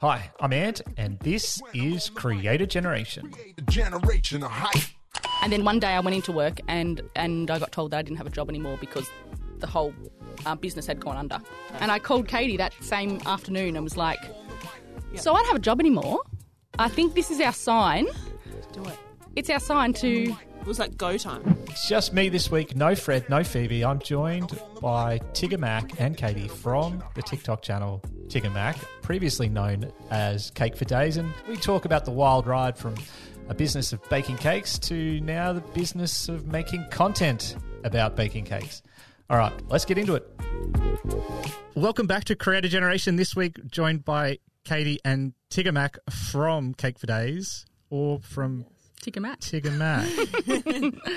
Hi, I'm Ant, and this is Creator Generation. generation of hype. And then one day I went into work and, and I got told that I didn't have a job anymore because the whole uh, business had gone under. And I called Katie that same afternoon and was like, So I don't have a job anymore. I think this is our sign. Do it. It's our sign to. It was like go time. It's just me this week. No Fred, no Phoebe. I'm joined by Tigger Mac and Katie from the TikTok channel Tigger Mac, previously known as Cake for Days. And we talk about the wild ride from a business of baking cakes to now the business of making content about baking cakes. All right, let's get into it. Welcome back to Creator Generation. This week, joined by Katie and Tigger Mac from Cake for Days or from Tick a match. Tigger Mac.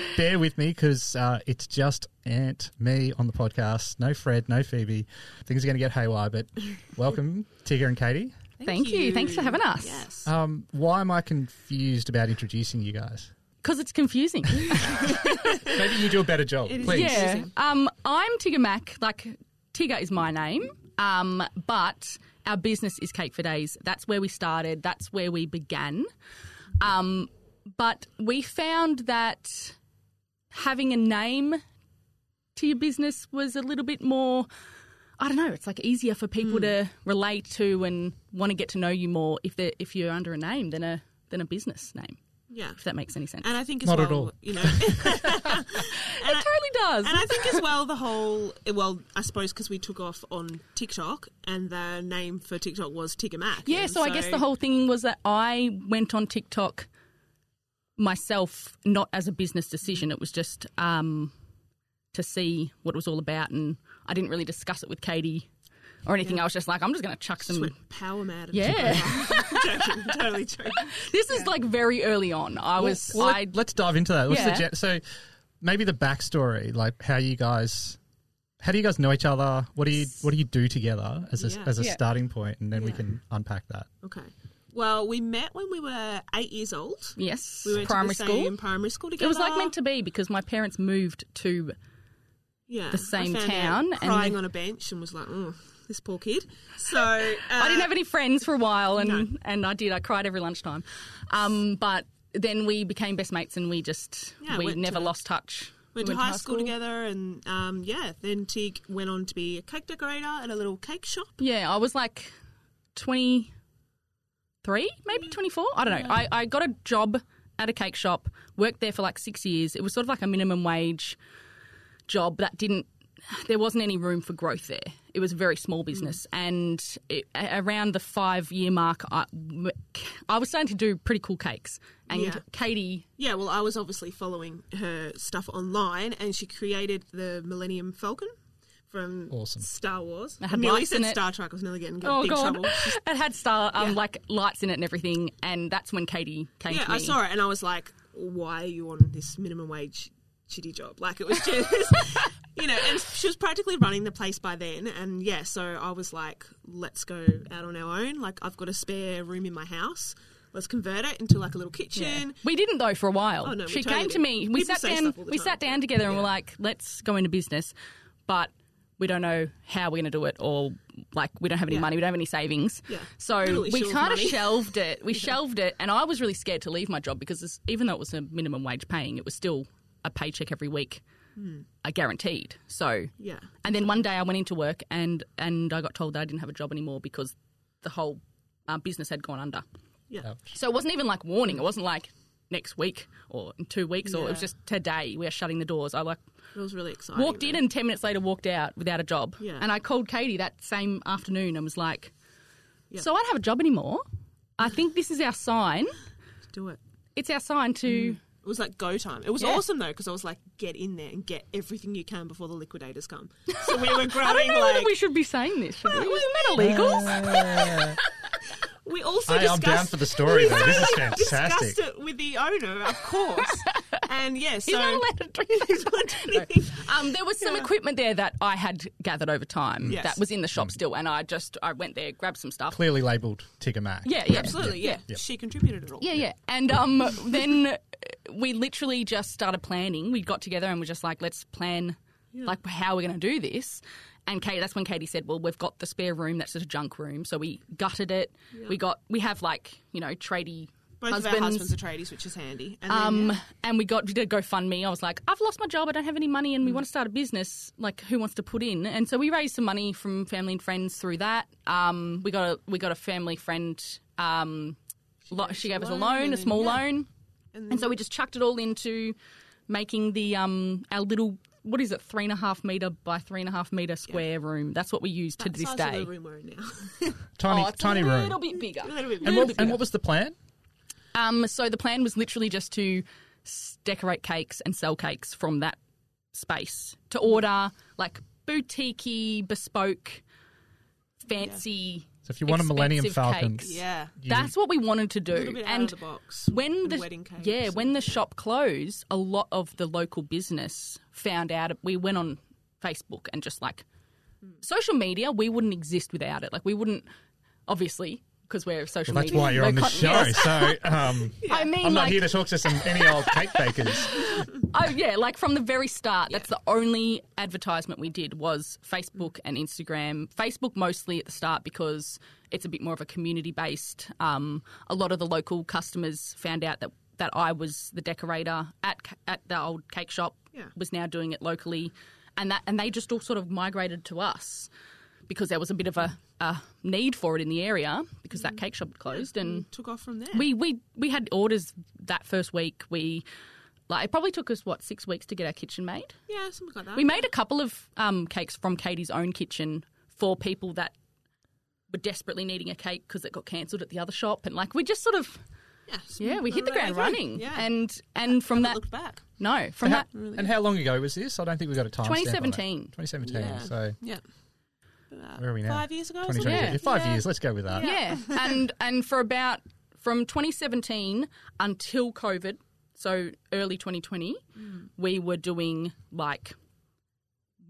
Bear with me because uh, it's just Ant, me on the podcast. No Fred, no Phoebe. Things are going to get haywire, but welcome, Tigger and Katie. Thank you. Thanks for having us. Yes. Um, why am I confused about introducing you guys? Because it's confusing. Maybe you do a better job, It is please. yeah. Um, I'm Tigger Mac. Like, Tigger is my name. Um, but our business is Cake for Days. That's where we started. That's where we began. Um, but we found that having a name to your business was a little bit more. I don't know. It's like easier for people hmm. to relate to and want to get to know you more if they are if you're under a name than a than a business name. Yeah. If that makes any sense. And I think as Not well, at all. you know, it totally does. and I think as well the whole, well, I suppose because we took off on TikTok and the name for TikTok was Tigger Mac. Yeah, And so, I guess the whole thing was that I went on TikTok myself, not as a business decision. It was just um, to see what it was all about, and I didn't really discuss it with Katie or anything. I was just like, I'm just going to chuck just some. went power mad. and Yeah. joking, totally joking. This is like very early on. I was, Well, I let, us dive into that. What's the Yeah. gen- so maybe the backstory, like how you guys, how do you guys know each other? What do you what do you do together as a, Yeah. as a Yeah. starting point, and then we can unpack that. Okay. Well, we met when we were eight years old. yes, We went primary to the same school. primary school together. It was like meant to be because my parents moved to yeah, the same town and crying then- on a bench and was like, oh, this poor kid. So uh, I didn't have any friends for a while, and No. and I did. I cried every lunchtime. Um, but then we became best mates, and we just Yeah, we never to- lost touch. Went We to high school, together, and um, yeah, then Tig went on to be a cake decorator at a little cake shop. Yeah, I was like twenty three, maybe mm. twenty four. I don't know. I, I got a job at a cake shop, worked there for like six years. It was sort of like a minimum wage job that didn't. There wasn't any room for growth there. It was a very small mm. business, and it, around the five year mark, I, I was starting to do pretty cool cakes. And Yeah. Katie Yeah, well, I was obviously following her stuff online, and she created the Millennium Falcon from Awesome. Star Wars. It had I nearly lights said in it. Star Trek. I was nearly getting in Oh big god, trouble. it had star um, Yeah. like lights in it and everything, and that's when Katie came Yeah, to me. I saw it, and I was like, "Why are you on this minimum wage shitty job?" Like it was just, you know. And she was practically running the place by then, and yeah, so I was like, "Let's go out on our own." Like I've got a spare room in my house. Let's convert it into like a little kitchen. We didn't though for a while. Oh, no, she totally came to didn't. me. We People sat down. stuff all the We time. sat down together and Yeah. we're like, let's go into business, but we don't know how we're going to do it, or like we don't have any Yeah. money, we don't have any savings. Yeah. So Little we kind of shelved it. We shelved it, and I was really scared to leave my job because it's- even though it was a minimum wage paying, it was still a paycheck every week, I guaranteed. So. Yeah. and then one day I went into work and and I got told that I didn't have a job anymore because the whole uh, business had gone under. Yeah. So it wasn't even like warning. It wasn't like next week or in two weeks, or it was just today we are shutting the doors. I like It was really exciting. walked in and ten minutes later walked out without a job. Yeah. And I called Katie that same afternoon and was like, Yeah. "So I don't have a job anymore. I think this is our sign. do it. It's our sign to." Mm. It was like go time. It was Yeah. awesome though because I was like, get in there and get everything you can before the liquidators come. So we were growing I don't know like whether we should be saying this. Should we? Isn't that illegal? we also I, I'm discussed. down for the story though. This is fantastic. Discussed it with the owner, of course. and yeah, so He's not allowed to drink He's not doing anything. Um, there was some equipment there that I had gathered over time Yes. that was in the shop still, and I just I went there, grabbed some stuff. Clearly labelled Tigger Mac. Yeah, yeah, Absolutely, yeah. Yeah. She contributed it all. Yeah, yeah. And um, then we literally just started planning. We got together and we're just like, let's plan like how we're going to do this. And Katie, that's when Katie said, "Well, we've got the spare room. That's just a junk room." So we gutted it. We got we have like you know tradie Both husbands. of our husbands are tradies, which is handy. And then, Um, yeah. and we got we did GoFundMe. I was like, I've lost my job. I don't have any money, Mm. and we want to start a business. Like, who wants to put in? And so we raised some money from family and friends through that. Um, we got a we got a family friend. Um, lo- she gave us a loan, loan, a small yeah. loan, And and so we just chucked it all into making the um our little what is it three and a half meter by three and a half meter square room. That's what we use to that this day. of the room we're in now. Tiny, Oh, tiny a room. little bit bigger. a little bit And what, and what was the plan? Um, so the plan was literally just to decorate cakes and sell cakes from that space to order like boutique bespoke, fancy. So if you want a Millennium expensive Falcon, cakes. yeah. you- That's what we wanted to do. A little bit out and of the box. when and the wedding cakes yeah, and- when the shop closed, a lot of the local business found out. We went on Facebook and just like social media, we wouldn't exist without it. Like we wouldn't, obviously, because we're social Well, that's media. why you're we're on the show. yes. So um, I mean, I'm not like, here to talk to some any old cake bakers. Oh yeah, like from the very start. That's the only advertisement we did was Facebook and Instagram. Facebook mostly at the start because it's a bit more of a community based. Um, a lot of the local customers found out that that I was the decorator at at the old cake shop. Yeah. Was now doing it locally, and that and they just all sort of migrated to us because there was a bit of a, a need for it in the area because that cake shop closed and took off from there. we we we had orders that first week. We like it probably took us what six weeks to get our kitchen made. yeah, something like that. We made a couple of um, cakes from Katie's own kitchen for people that were desperately needing a cake because it got cancelled at the other shop, and like we just sort of yeah, yeah we hit the ground running. Yeah, and and from that looked back. no from And how, that and how long ago was this? I don't think we got a time. 2017. 2017. Yeah. So Yeah, where are we now? five years ago. or 2022. Yeah. Yeah, five Yeah. years. Let's go with that. yeah, and and for about from 2017 until COVID, so early 2020, mm. we were doing like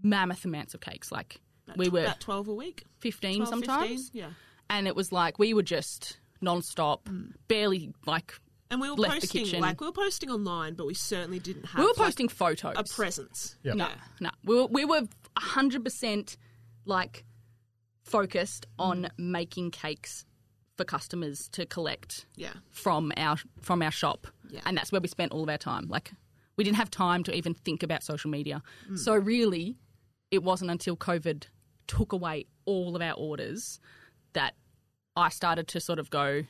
mammoth amounts of cakes, like About we were about twelve a week. 15 12, sometimes, 15, yeah. and it was like we were just non-stop, barely like And we were Left the posting kitchen. like we were posting online, but we certainly didn't have we were like, posting photos. a presence. Yep. No, Yeah. no, we were we were hundred percent like focused on making cakes for customers to collect Yeah. from our from our shop, Yeah. and that's where we spent all of our time. Like we didn't have time to even think about social media. Mm. So really, it wasn't until COVID took away all of our orders that I started to sort of go.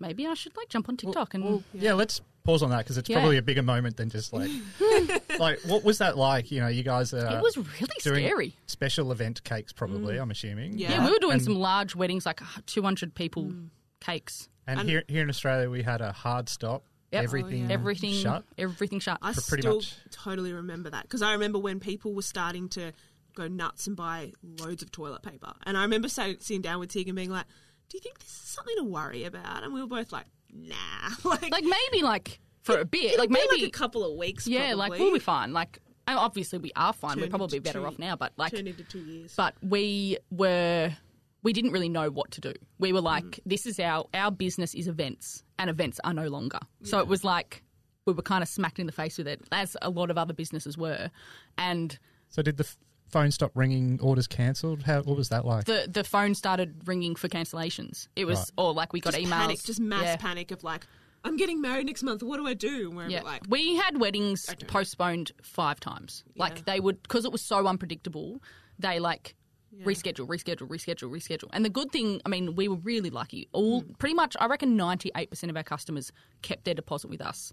Maybe I should like jump on TikTok and Yeah, let's pause on that because it's Yeah. probably a bigger moment than just like, like what was that like? You know, you guys are it was really doing scary. special event cakes, probably. Mm. I'm assuming. Yeah. Yeah, we were doing And- some large weddings, like two hundred people Mm. cakes. And, And- here, here in Australia, we had a hard stop. Yep. Everything, Oh, yeah. Everything shut. Everything shut. I pretty still much- totally remember that because I remember when people were starting to go nuts and buy loads of toilet paper, and I remember sitting down with Tig and being like, "Do you think this is something to worry about?" And we were both like, "Nah." like, like maybe like for a bit, it'll like be maybe like a couple of weeks. yeah, like we'll be fine. Like obviously we are fine. We're probably better two- off now, but like turned into two years. but we were we didn't really know what to do. We were like, Mm. this is our our business is events, and events are no longer. So it was like we were kind of smacked in the face with it, as a lot of other businesses were, and So did the f- phone stopped ringing? Orders cancelled? How? What was that like? the the phone started ringing for cancellations. It was Right. or like we got just emails, panic, just mass Yeah. panic of like, "I'm getting married next month. What do I do?" And we're Yeah, like, we had weddings don't know. postponed five times. Like Yeah. they would because it was so unpredictable. They like reschedule, reschedule, reschedule, reschedule. And the good thing, I mean, we were really lucky. All Mm. pretty much, I reckon, ninety eight percent of our customers kept their deposit with us,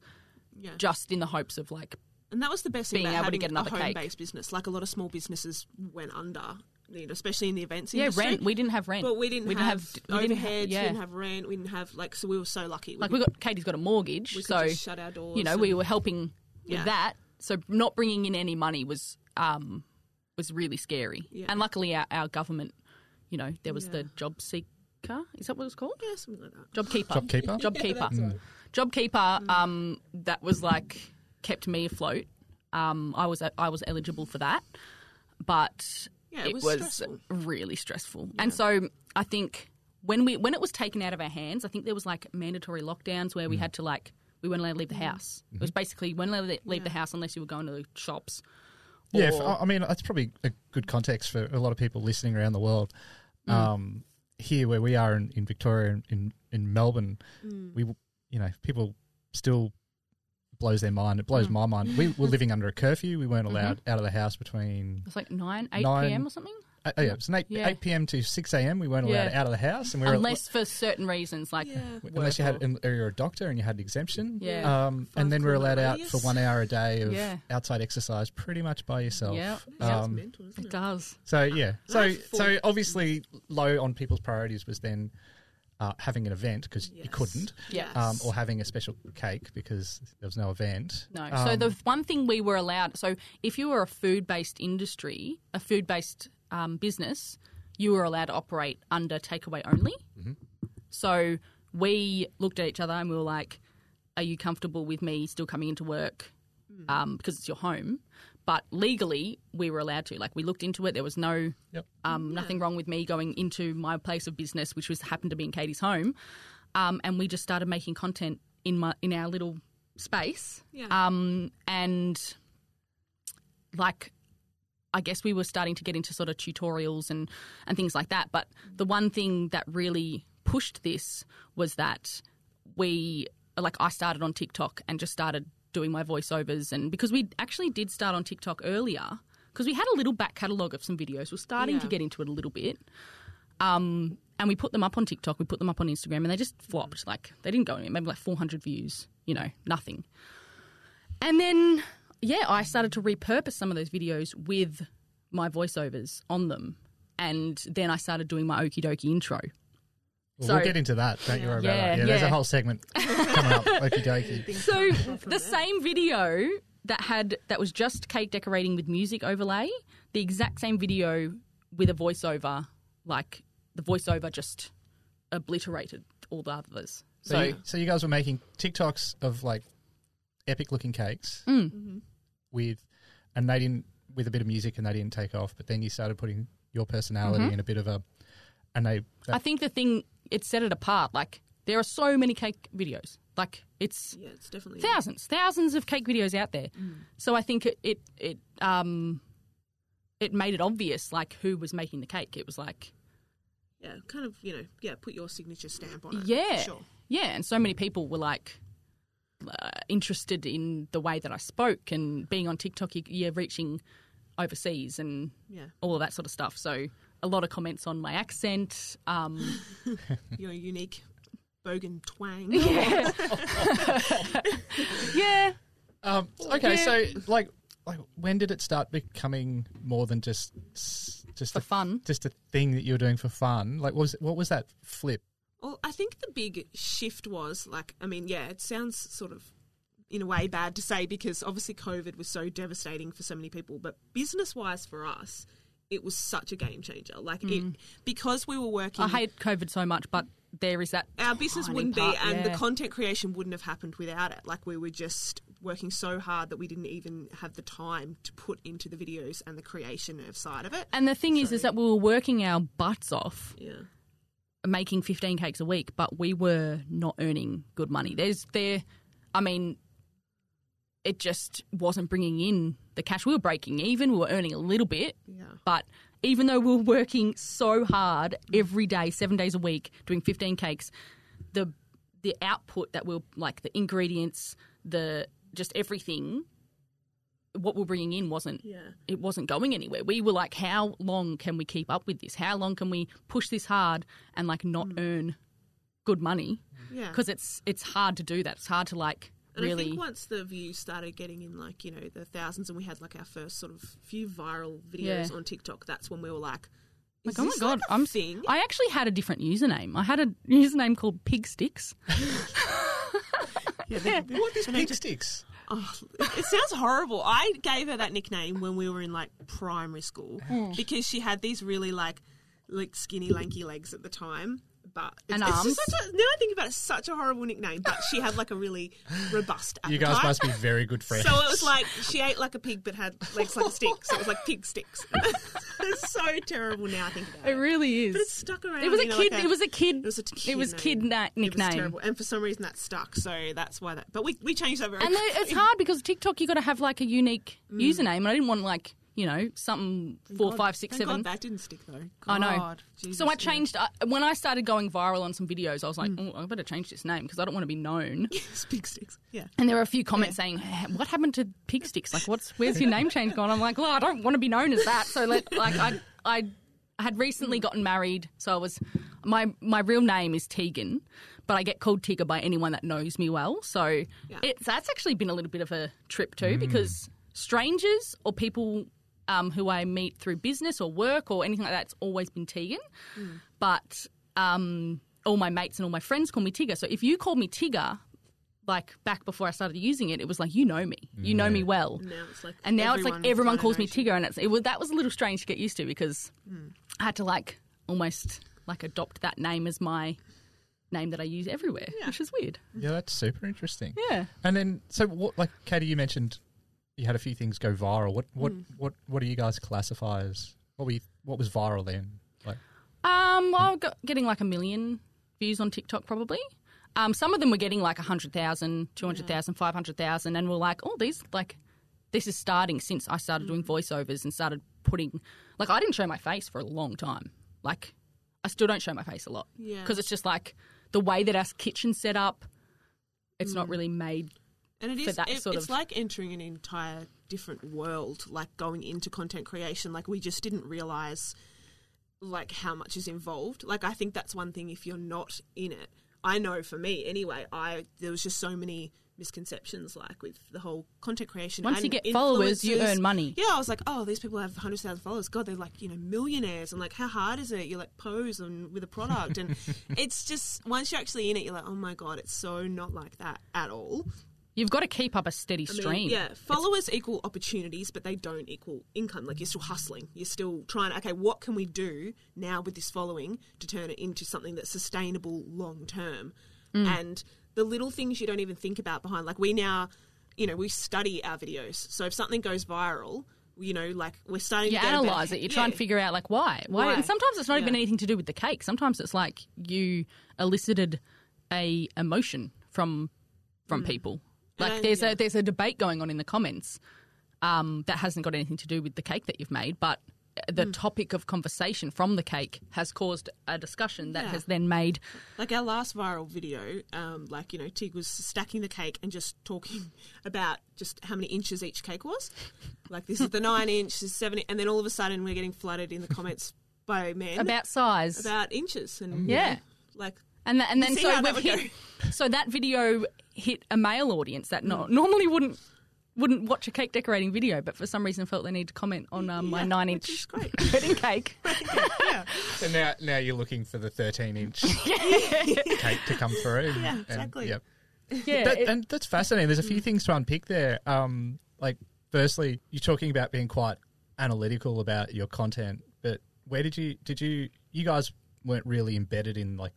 yeah. just in the hopes of like, And that was the best thing being about able to having get another a cake. home-based business. Like a lot of small businesses went under, you know, especially in the events yeah, industry. rent. We didn't have rent, But we didn't we have, we didn't have- overheads, yeah. we didn't have rent, we didn't have like so we were so lucky. like we got Katie's got a mortgage, we could so just shut our doors. you know we were helping with Yeah. that. So not bringing in any money was um was really scary. Yeah. And luckily, our, our government, you know, there was Yeah. the job seeker. Is that what it's called? yeah, something like that. Job keeper. Job keeper? Job keeper. Job keeper. Um, that was like kept me afloat. Um, I was I was eligible for that, but Yeah, it was stressful. really stressful. And so I think when we when it was taken out of our hands, I think there was like mandatory lockdowns where we had to like we weren't allowed to leave the house. It was basically you weren't allowed to leave the house unless you were going to the shops. Yeah, Or- f- I mean, that's probably a good context for a lot of people listening around the world. Um, here, where we are in, in Victoria, in, in, in Melbourne, we, you know, people still blows their mind. It blows my mind. We were living under a curfew. We weren't allowed out of the house between It's like 9, 8 Nine- p.m. or something. uh, oh yeah, it was eight, Yeah. 8 p.m. to 6 a.m. We weren't allowed Yeah. out of the house, and we were Unless for certain reasons, like Yeah. unless you had or- an, or you're a doctor and you had an exemption. Yeah. Um, and then we were allowed out for one hour a day of Yeah. outside exercise, pretty much by yourself. Yeah. Um, mental, it it? does. So yeah, so so obviously low on people's priorities was then uh, having an event because you couldn't, Yeah. um, or having a special cake because there was no event. No. Um, so the one thing we were allowed. So if you were a food-based industry, a food-based um, business, you were allowed to operate under takeaway only. So we looked at each other and we were like, "Are you comfortable with me still coming into work um, because it's your home?" But legally, we were allowed to. Like we looked into it. There was no Yep. um, nothing wrong with me going into my place of business, which was happened to be in Katie's home, um, and we just started making content in my in our little space. Yeah. Um, and like, I guess we were starting to get into sort of tutorials and and things like that. But the one thing that really pushed this was that we like I started on TikTok and just started doing my voiceovers and because we actually did start on TikTok earlier because we had a little back catalogue of some videos. We're starting to get into it a little bit. Um, and we put them up on TikTok, we put them up on Instagram, and they just flopped. Like they didn't go anywhere. Maybe like 400 views. You know, nothing. And then, yeah, I started to repurpose some of those videos with my voiceovers on them, and then I started doing my okie dokie intro. Well, So- we'll get into that. Don't you worry about that. Yeah, there's a whole segment coming up. Okie dokie. So the same video that had that was just cake decorating with music overlay, the exact same video with a voiceover, like the voiceover just obliterated all the others. So, So, you, so you guys were making TikToks of like epic looking cakes Mm. with, and they didn't with a bit of music, and they didn't take off. But then you started putting your personality in a bit of a, and they. Mm-hmm. I think the thing it set it apart. Like there are so many cake videos. Like it's Yeah, it's definitely thousands, thousands of cake videos out there. So I think it it it um it made it obvious like who was making the cake. It was like yeah, kind of you know yeah, put your signature stamp on it. yeah, sure. yeah, and so many people were like uh, interested in the way that I spoke and being on TikTok. You, you're reaching overseas and Yeah, all of that sort of stuff. So a lot of comments on my accent. Um, your unique bogan twang. yeah, yeah. Um, okay, Yeah. so like, like when did it start becoming more than just just For a, fun. just a thing that you were doing for fun? Like, what was what was that flip? Well, I think the big shift was like, I mean, yeah, it sounds sort of in a way bad to say because obviously COVID was so devastating for so many people, but business wise for us, it was such a game changer. Like it mm. because we were working. I hate COVID so much, but there is that. our business wouldn't part, be, and yeah. the content creation wouldn't have happened without it. Like we were just working so hard that we didn't even have the time to put into the videos and the creation of side of it. And the thing is, is that we were working our butts off, Yeah, making fifteen cakes a week, but we were not earning good money. There's there, I mean, it just wasn't bringing in the cash. We were breaking even. We were earning a little bit, yeah. but even though we were working so hard every day, seven days a week, doing fifteen cakes, the the output that we're like the ingredients, the just everything, what we're bringing in wasn't Yeah. it wasn't going anywhere. We were like, how long can we keep up with this? How long can we push this hard and like not mm. earn good money? Yeah. Because it's it's hard to do that. It's hard to like And I think once the views started getting in like, you know, the thousands and we had like our first sort of few viral videos Yeah. on TikTok, that's when we were like, like, is oh my this god, like a I'm. thing? I actually had a different username. I had a username called Pig Sticks. yeah, they- What is pig sticks? Oh, it sounds horrible. I gave her that nickname when we were in like primary school Hmm. because she had these really like like skinny lanky legs at the time. But it's, And it's just arms. such a, now I think about it, it's such a horrible nickname. But she had like a really robust appetite. You guys must be very good friends. So it was like she ate like a pig but had legs like a stick. So it was like pig sticks. it's so terrible now I think about It it. really is. But it's stuck around. it was a you know, kid. like it was a kid. It was a kid. It was name. kid na- It was terrible, and for some reason that stuck. So that's why that. But we, we changed that very. And quickly. it's hard because TikTok you got to have like a unique Mm. username, and I didn't want like you know, something four, God- five, six, thank seven. God that didn't stick though. I know. Jesus, so I yeah. changed uh, when I started going viral on some videos. I was like, oh, I better change this name because I don't want to be known. It's pig sticks. Yeah. And there were a few comments saying, "Hey, "What happened to pig sticks? Like, what's where's your name change gone?" I'm like, "Well, I don't want to be known as that." So, let, like, I I had recently gotten married, so I was my my real name is Tegan, but I get called Tigger by anyone that knows me well. So Yeah. it's that's actually been a little bit of a trip too because strangers or people. Um, who I meet through business or work or anything like that's always been Tegan. But um, all my mates and all my friends call me Tigger. So if you called me Tigger, like back before I started using it, it was like you know me, you know me well. Now it's like And now it's like everyone calls me knows. Tigger, and it's it, was that was a little strange to get used to because Hmm. I had to like almost like adopt that name as my name that I use everywhere, which is weird. Yeah, that's super interesting. Yeah. And then, so what? Like, Katie, you mentioned you had a few things go viral. What what Mm. what what do you guys classify as? What we what was viral then? Like, Um, well, I got getting like a million views on TikTok probably. Um, some of them were getting like 100,000, 200,000, 500,000, and we're like, oh, these, like, this is starting since I started doing voiceovers and started putting, like, I didn't show my face for a long time. Like, I still don't show my face a lot. Yeah. Because it's just like the way that our kitchen's set up, it's not really made. And it that it- it's of- like entering an entire different world, like going into content creation. Like we just didn't realize like how much is involved. Like I think that's one thing if you're not in it. I know for me anyway, I there was just so many misconceptions like with the whole content creation. Once and you get followers, you earn money. Yeah, I was like, oh, these people have hundreds of thousands of followers. God, they're like, you know, millionaires. I'm like, how hard is it? You like pose and with a product, and it's just once you're actually in it, you're like, oh my god, it's so not like that at all. You've got to keep up a steady I mean, stream. yeah, followers equal opportunities, but they don't equal income. Like you're still hustling. You're still trying. Okay, what can we do now with this following to turn it into something that's sustainable long term? Mm. And the little things you don't even think about behind. Like we now, you know, we study our videos. So if something goes viral, you know, like we're starting you to get a better- analyze it. You try and figure out like why, why, Why? and sometimes it's not even anything to do with the cake. Sometimes it's like you elicited a emotion from from people. Like there's a there's a debate going on in the comments um, that hasn't got anything to do with the cake that you've made, but Mm. the topic of conversation from the cake has caused a discussion that Yeah. has then made Like our last viral video, um, like, you know, Tig was stacking the cake and just talking about just how many inches each cake was. Like, this is the nine inch, this is seven, and then all of a sudden we're getting flooded in the comments by men about size. about inches. And, Yeah. like, And, and then so we've hit, so that video hit a male audience that no, normally wouldn't wouldn't watch a cake decorating video, but for some reason felt they need to comment on um, my Yeah, nine inch wedding cake. yeah, so now now you're looking for the 13 inch cake to come through. Yeah, and- exactly. yep. Yeah, That, it- and that's fascinating. There's a few things to unpick there. Um, like, firstly, you're talking about being quite analytical about your content, but where did you did you you guys weren't really embedded in like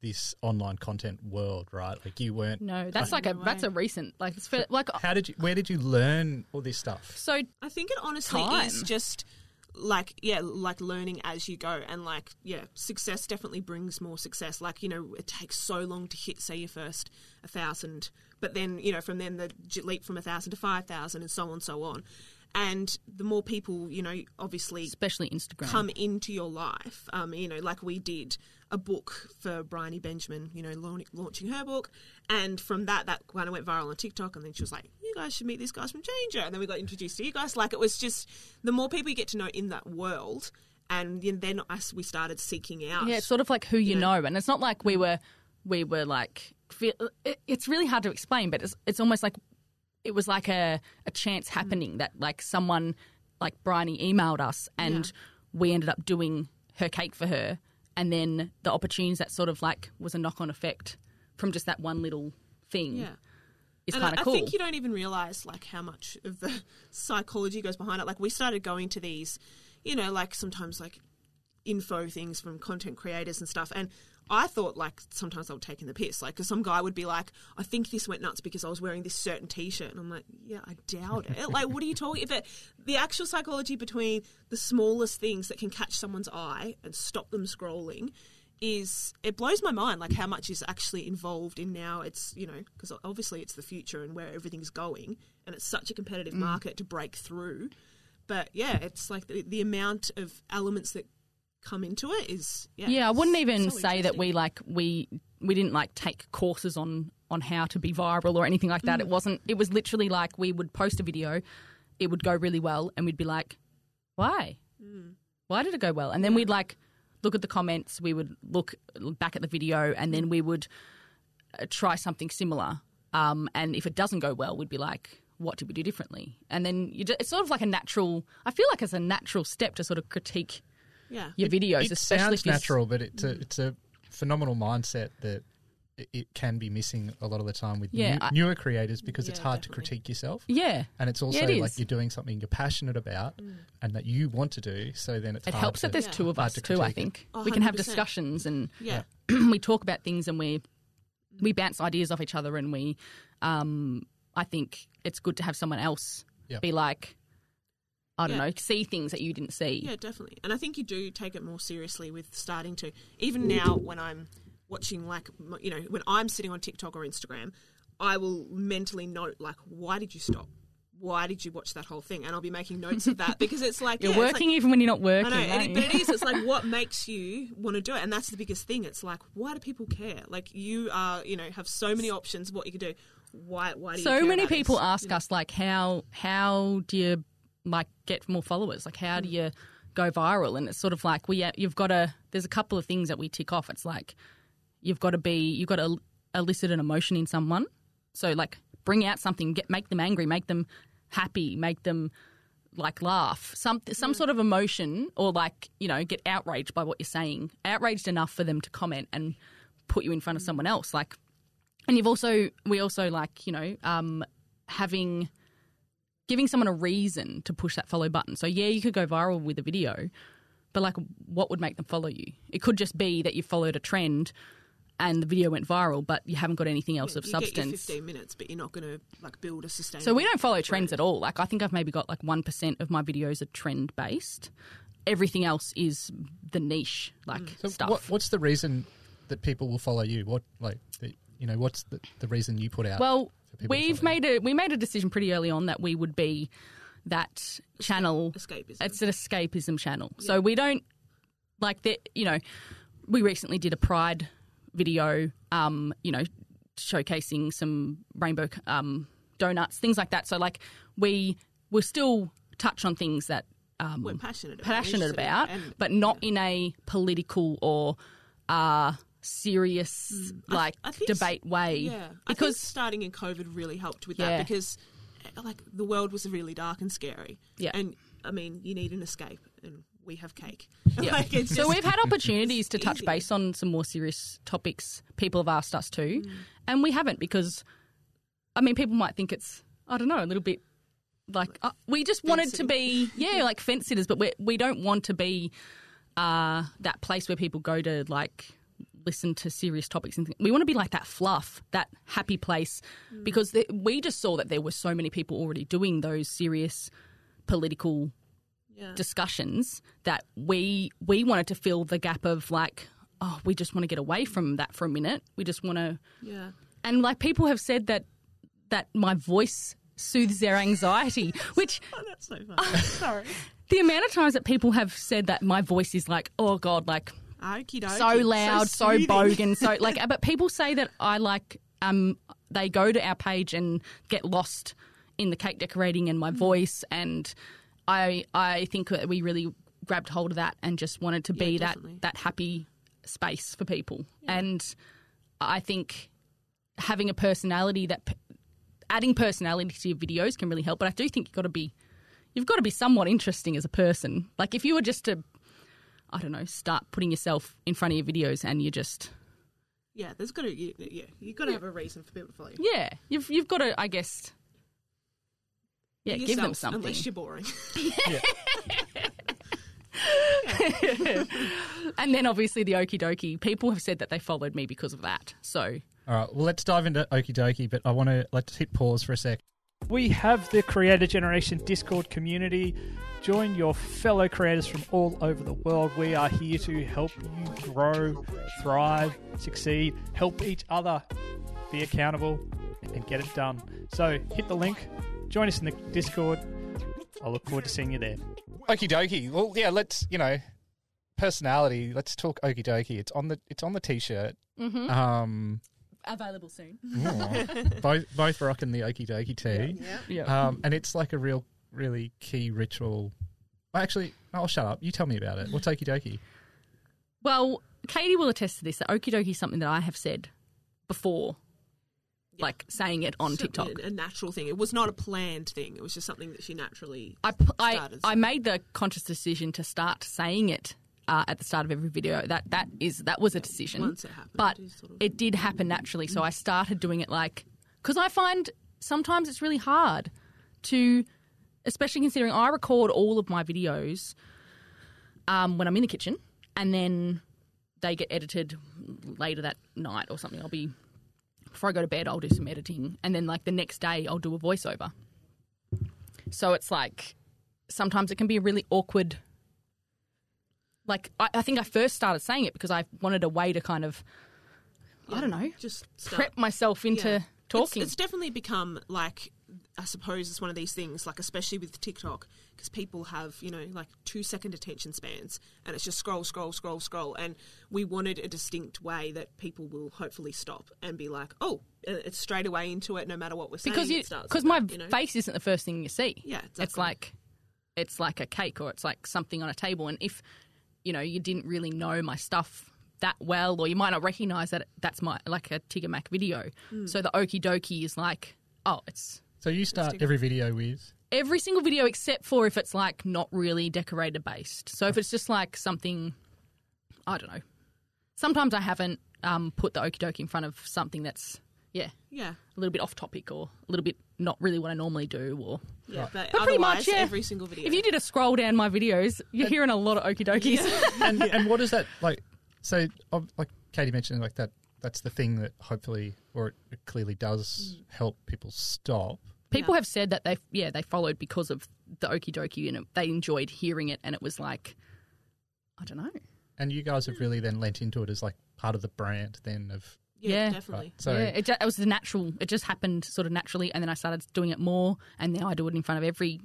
this online content world, right? Like, you weren't. no, that's like a No that's way. a recent like it's for, like How did you? Where did you learn all this stuff? so I think it honestly Time. is just like yeah, like learning as you go, and like yeah, success definitely brings more success. Like you know, it takes so long to hit say your first a thousand, but then you know from then the leap from a thousand to five thousand, and so on, so on. And the more people you know, obviously especially Instagram. come into your life. Um, you know, like we did a book for Bryony Benjamin, you know, laun- launching her book. And from that, that kind of went viral on TikTok. And then she was like, you guys should meet these guys from Changer. And then we got introduced to you guys. Like, it was just the more people you get to know in that world. And then us, we started seeking out. Yeah, it's sort of like who you Yeah. know, and it's not like we were we were like. It's really hard to explain, but it's it's almost like it was like a a chance mm. happening that like someone like Bryony emailed us, and Yeah. we ended up doing her cake for her, and then the opportunities that sort of like was a knock on effect from just that one little thing. Yeah. is and kind I, of cool. I think you don't even realize like how much of the psychology goes behind it. Like we started going to these, you know, like sometimes like info things from content creators and stuff, and I thought like sometimes I would take in the piss, like because some guy would be like, "I think this went nuts because I was wearing this certain T-shirt," and I'm like, "Yeah, I doubt it." like, what are you talking? But the actual psychology between the smallest things that can catch someone's eye and stop them scrolling is it blows my mind like how much is actually involved in now it's you know because obviously it's the future and where everything's going and it's such a competitive mm. market to break through but yeah, it's like the, the amount of elements that come into it is yeah. Yeah, I wouldn't even so say that we like we we didn't like take courses on on how to be viral or anything like Mm. that. It wasn't. It was literally like we would post a video, it would go really well, and we'd be like, "Why? Mm. Why did it go well?" And then we'd like look at the comments. We would look back at the video, and then we would uh, try something similar. Um, and if it doesn't go well, we'd be like, "What did we do differently?" And then you just, it's sort of like a natural. I feel like it's a natural step to sort of critique yeah. your videos, it especially sounds if you're s- natural, but it's a it's a phenomenal mindset that it, it can be missing a lot of the time with Yeah, new, I- newer creators because it's Yeah, hard to critique yourself. Yeah, And it's also Yeah, it like you're doing something you're passionate about and that you want to do. So then it's It hard helps to, that there's Yeah. two of us to too. I critique it. think Oh, we can have discussions and Yeah. we talk about things and we we bounce ideas off each other and we. Um, I think it's good to have someone else Yep. be like, I don't Yeah. know, see things that you didn't see. Yeah, definitely. And I think you do take it more seriously with starting to. Even now, when I'm watching, like, you know, when I'm sitting on TikTok or Instagram, I will mentally note, like, why did you stop? Why did you watch that whole thing? And I'll be making notes of that because it's like You're yeah, working like- even when you're not working. I know, and it, but it is. It's like what makes you want to do it, and that's the biggest thing. It's like why do people care? Like you are, you know, have so many options of what you can do. Why? Why do you so many people this? ask us like how how do you like get more followers? Like how do hmm. you go viral? And it's sort of like we uh, you've got to there's a couple of things that we tick off. It's like you've got to be you've got to elicit an emotion in someone. So like bring out something get make them angry make them happy make them like laugh. Some some sort of emotion or like you know get outraged by what you're saying. Outraged enough for them to comment and put you in front of hmm. someone else. Like and you've also we also like you know um, having giving someone a reason to push that follow button. So yeah, you could go viral with a video, but like what would make them follow you? It could just be that you followed a trend and the video went viral, but you haven't got anything else of you Get your substance. 15 minutes, but you're not going to like build a sustainable. So we don't follow trends at all. Like I think I've maybe got like one percent of my videos are trend based. Everything else is the niche like mm. So stuff. what, what's the reason that people will follow you? What like the, you know what's the, the reason you put out? Well, for people to we've follow you? made a we made a decision pretty early on that we would be that channel. escapism. It's an escapism channel, so we don't like that. You know, we recently did a Pride video. Um, you know, showcasing some rainbow um, donuts, things like that. So like we will still touch on things that. Um, We're passionate about, passionate interested in, about, and- but not in a political or uh, serious like Mm. I think- debate way. Yeah, I think because starting in COVID really helped with Yeah. that because, eh, like, the world was really dark and scary. Yeah. and I mean, you need an escape, and we have cake. Yeah. Like, it's so we've had opportunities to touch easy. base on some more serious topics. People have asked us to, Mm. and we haven't because, I mean, people might think it's I don't know a little bit like uh, we just wanted to be yeah like fence sitters, but we we don't want to be uh, that place where people go to like listen to serious topics and things. we want to be like that fluff, that happy place Mm. because the, we just saw that there were so many people already doing those serious political yeah. discussions that we we wanted to fill the gap of like oh we just want to get away from that for a minute we just want to yeah. and like people have said that that my voice soothes their anxiety which Oh, that's so funny. Sorry. the amount of times that people have said that my voice is like oh god like. So loud so, soothing. bogan so like but people say that i like um they go to our page and get lost in the cake decorating and my voice and i i think that we really grabbed hold of that and just wanted to be Yeah, that that happy space for people. And i think having a personality that adding personality to your videos can really help but i do think you've got to be you've got to be somewhat interesting as a person. Like if you were just to I don't know, start putting yourself in front of your videos and you just Yeah, there's got to you, yeah. you've got to have a reason for people to follow you. yeah, you've you've got to I guess yeah, Be give them something. Unless you're boring. And then obviously the okie dokie, people have said that they followed me because of that. So All right, well, let's dive into Okie Dokie, but I want to let's hit pause for a sec. We have the Creator Generation Discord community. Join your fellow creators from all over the world. We are here to help you grow, thrive, succeed, help each other be accountable, and get it done. So hit the link, join us in the Discord, I look forward to seeing you there. Okie dokie. Well, yeah. Let's you know, personality. Let's talk okie dokie. It's on the it's on the t-shirt. Mm-hmm. Um, Available soon. oh, both both rocking the okie dokie tee. Yeah. Yeah. Um, and it's like a real, really key ritual. Actually, I'll shut up. You tell me about it. What's okie dokie? Well, Katie will attest to this. That okie dokie is something that I have said before, like saying it on So- TikTok. A, a natural thing. It was not a planned thing. It was just something that she naturally I, p- I, started. I made the conscious decision to start saying it uh, at the start of every video. That that is that was a decision. Once it happened, but it sort of- it did happen naturally. So I started doing it like because I find sometimes it's really hard to, especially considering I record all of my videos um, when I'm in the kitchen, and then they get edited later that night or something. I'll be before I go to bed, I'll do some editing, and then like the next day, I'll do a voiceover. So it's like sometimes it can be a really awkward. Like I, I think I first started saying it because I wanted a way to kind of, I don't know, just start. prep myself into Yeah. talking. It's, it's definitely become like I suppose it's one of these things, like especially with TikTok, because people have you know like two second attention spans, and it's just scroll, scroll, scroll, scroll, and we wanted a distinct way that people will hopefully stop and be like, oh, uh, it's straight away into it, no matter what we're saying. because you because my that, you know? face isn't the first thing you see. Yeah, it's like it's like a cake or it's like something on a table. And if you know you didn't really know my stuff that well, or you might not recognize that that's my like a Tigger Mac video. Hmm. So the okie dokie is like, oh, it's So you start every video with every single video except for if it's like not really decorator based. So if it's just like something, I don't know. Sometimes I haven't um, put the okie dokie in front of something that's yeah yeah, a little bit off topic or a little bit not really what I normally do. Or yeah, but, but pretty much yeah. every single video. If you did a scroll down my videos, you're hearing a lot of okie dokies. and and what is that like? So, like Katie mentioned, like that. That's the thing that hopefully, or it clearly does mm. help people stop. People have said that they yeah they followed because of the okie dokie and it, they enjoyed hearing it and it was like I don't know. And you guys have really then lent into it as like part of the brand then of yeah, yeah. definitely. right. So yeah, it, ju- it was the natural. It just happened sort of naturally, and then I started doing it more, and now I do it in front of every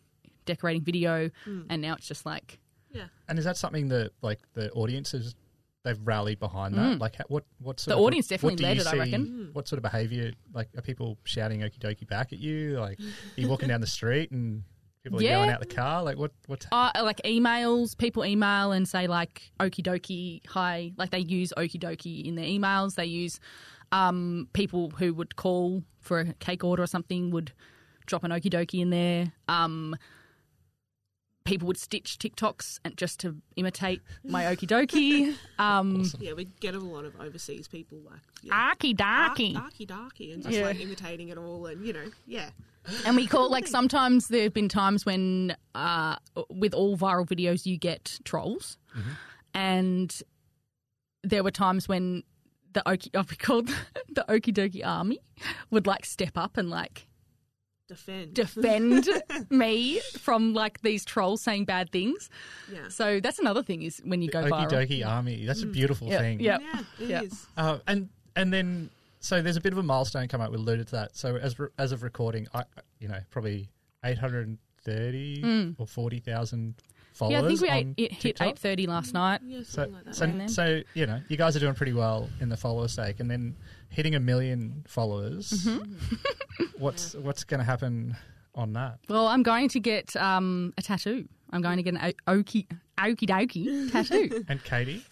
decorating video, and now it's just like Yeah, and is that something that like the audiences they've rallied behind that? Like what what sort Mm. The of, audience definitely what led you it, I reckon. What sort of behaviour like are people shouting okie dokie back at you? Like are you walking down the street and people are Yeah. yelling out the car? Like what what's uh, like emails. People email and say like okie dokie, hi. Like they use okie dokie in their emails. They use um, people who would call for a cake order or something would drop an okie dokie in there. Um, people would stitch TikToks and just to imitate my okie dokie. Um, yeah, we get a lot of overseas people like yeah. Arky darky. Darky, darky, and just Yeah. like imitating it all, and you know, yeah, And we call like sometimes there have been times when uh, with all viral videos you get trolls, and there were times when the Okie, I've been called the Okie Dokie Army would like step up and like defend, defend me from like these trolls saying bad things. yeah, So that's another thing is when you go okie viral. dokie army? That's a beautiful Yeah, thing. yeah. yeah, it is. Yeah. Uh, and and then so there's a bit of a milestone come up. We alluded to that. So as re- as of recording, I you know probably eight hundred and thirty or forty thousand followers. Yeah, I think we ate, it hit eight thirty last night. Yeah, So, like that. so, And then- so you know, you guys are doing pretty well in the follower stake, and then hitting a million followers. Mm-hmm. What's what's going to happen on that? Well, I'm going to get um, a tattoo. I'm going to get an o- okie okie dokie tattoo. And Katie,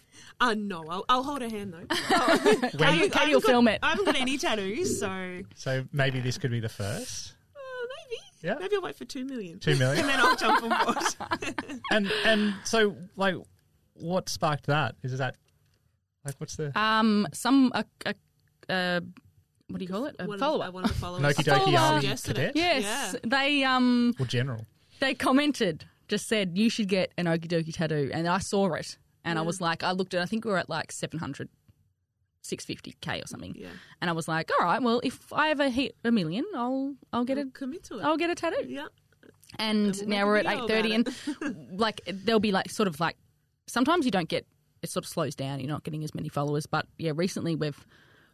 Uh, no, I'll, I'll hold a hand though. Katie, I Katie will film got, it. I haven't got any tattoos, so uh, so maybe this could be the first maybe. Yeah. Maybe I'll wait for two million. two million. and then I'll jump on board. and and so like, what sparked that? Is that like what's the Um, some a, a, a what do you call it? A One of- follow uh, up. One of the followers. Noki Doki. Army Suggested it. Yes, Yeah. they um or general? they commented, just said you should get an okie dokie tattoo, and I saw it, and I was like, I looked at, I think we were at like 700, 650k or something, Yeah. and I was like, all right, well, if I ever hit a million, I'll I'll get a Commit to it. I'll get a tattoo. yeah. and we'll now we're at eight thirty, and like there'll be like sort of like sometimes you don't get it sort of slows down. You're not getting as many followers, but yeah, recently we've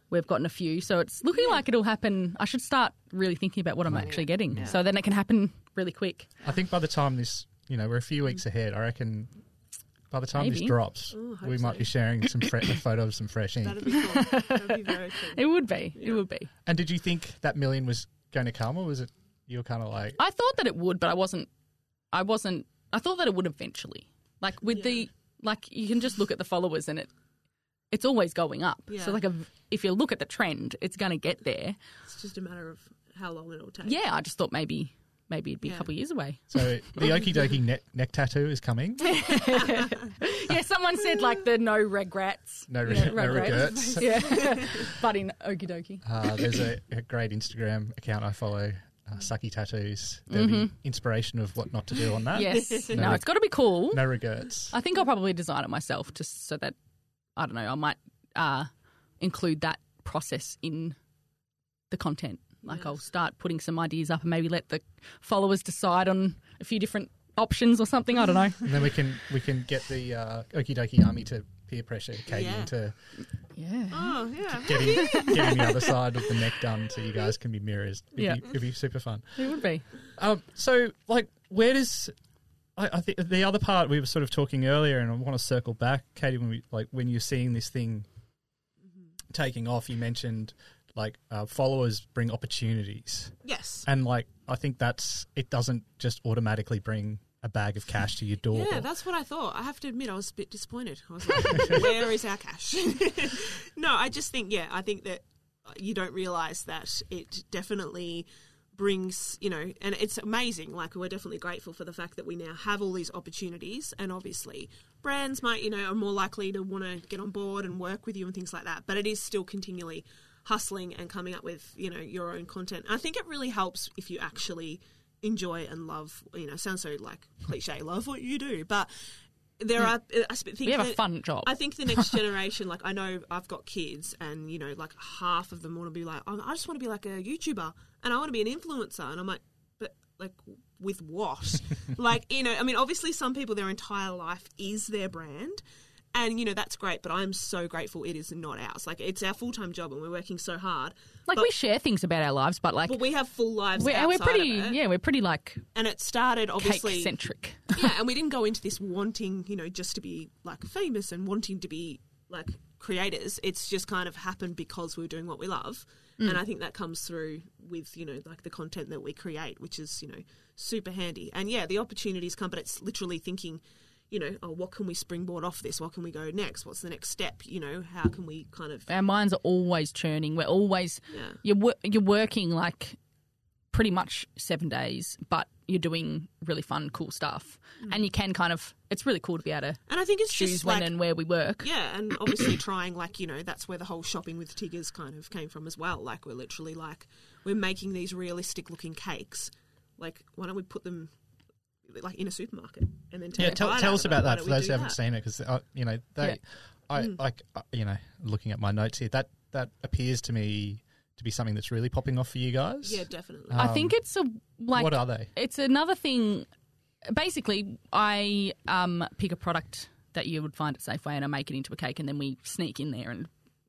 we've gotten a few, so it's looking like it'll happen. I should start really thinking about what I'm actually getting, so then it can happen really quick. I think by the time this, you know, we're a few weeks ahead. I reckon by the time Maybe. this drops, Oh, I hope we might so. be sharing some fre- a photo of some fresh ink. That'd be cool. That'd be very cool. It would be. It would be. And did you think that million was going to come, or was it you were kind of like, I thought that it would, but I wasn't. I wasn't. I thought that it would eventually. Like with the like, you can just look at the followers and it. It's always going up. Yeah. So like, a, if you look at the trend, it's going to get there. It's just a matter of how long it'll take. Yeah, I just thought maybe maybe it'd be a couple of years away. so the Okie Dokie neck, neck tattoo is coming? yeah, someone said like the no regrets. No, re- Yeah, no regrets. Yeah, but in okie dokie. Uh, there's a, a great Instagram account I follow, uh, Sucky Tattoos. There'll be inspiration of what not to do on that. Mm-hmm. Yes, No no, reg- it's got to be cool. No regrets. I think I'll probably design it myself, just so that I don't know. I might uh, include that process in the content. Like I'll start putting some ideas up and maybe let the followers decide on a few different options or something. I don't know. And then we can we can get the uh, Okie Dokie army to peer pressure Katie Yeah. into Yeah. Oh yeah. getting getting the other side of the neck done, so you guys can be mirrors. It'd, Yeah. be, it'd be super fun. It would be. Um, so, like, where does I, I think the other part we were sort of talking earlier, and I want to circle back, Katie, when we like when you're seeing this thing taking off, you mentioned like uh, followers bring opportunities, Yes. and like I think that's it doesn't just automatically bring a bag of cash to your door. Yeah, that's what I thought. I have to admit, I was a bit disappointed. I was like, where is our cash? no, I just think, yeah, I think that you don't realize that it definitely brings, you know, and it's amazing. Like, we're definitely grateful for the fact that we now have all these opportunities, and obviously, brands might, you know, are more likely to want to get on board and work with you and things like that. But it is still continually hustling and coming up with, you know, your own content. I think it really helps if you actually enjoy and love, you know, sounds so like cliche, love what you do, but there are, I think We have a fun job. I think the next generation, like I know I've got kids, and you know, like half of them want to be like, "Oh, I just want to be like a YouTuber, and I want to be an influencer, and I'm like, but like with what? like you know, I mean, obviously some people their entire life is their brand. And you know that's great, but I'm so grateful it is not ours. Like it's our full time job, and we're working so hard. like but, we share things about our lives, but like but we have full lives. we're, we're pretty, yeah, we're pretty like And it started obviously centric. yeah, and we didn't go into this wanting, you know, just to be like famous and wanting to be like creators. It's just kind of happened because we're doing what we love. Mm. And I think that comes through with, you know, like the content that we create, which is, you know, super handy. And yeah, the opportunities come, but it's literally thinking, you know, oh, what can we springboard off this? What can we go next? What's the next step? You know, how can we kind of Our minds are always churning. We're always Yeah. you're you're working like pretty much seven days, but you're doing really fun, cool stuff, mm. and you can kind of. It's really cool to be able to and I think it's choose just when like and where we work. Yeah, and obviously trying like you know that's where the whole shopping with Tiggers kind of came from as well. Like we're literally like we're making these realistic looking cakes. Like why don't we put them like in a supermarket and then take Yeah, tell, tell us about Why that for those who haven't that? seen it, because uh, you know they, Yeah. I like uh, you know looking at my notes here that that appears to me to be something that's really popping off for you guys. Yeah, definitely. I think it's a like what are they? it's another thing. Basically, I um, pick a product that you would find at Safeway and I make it into a cake, and then we sneak in there and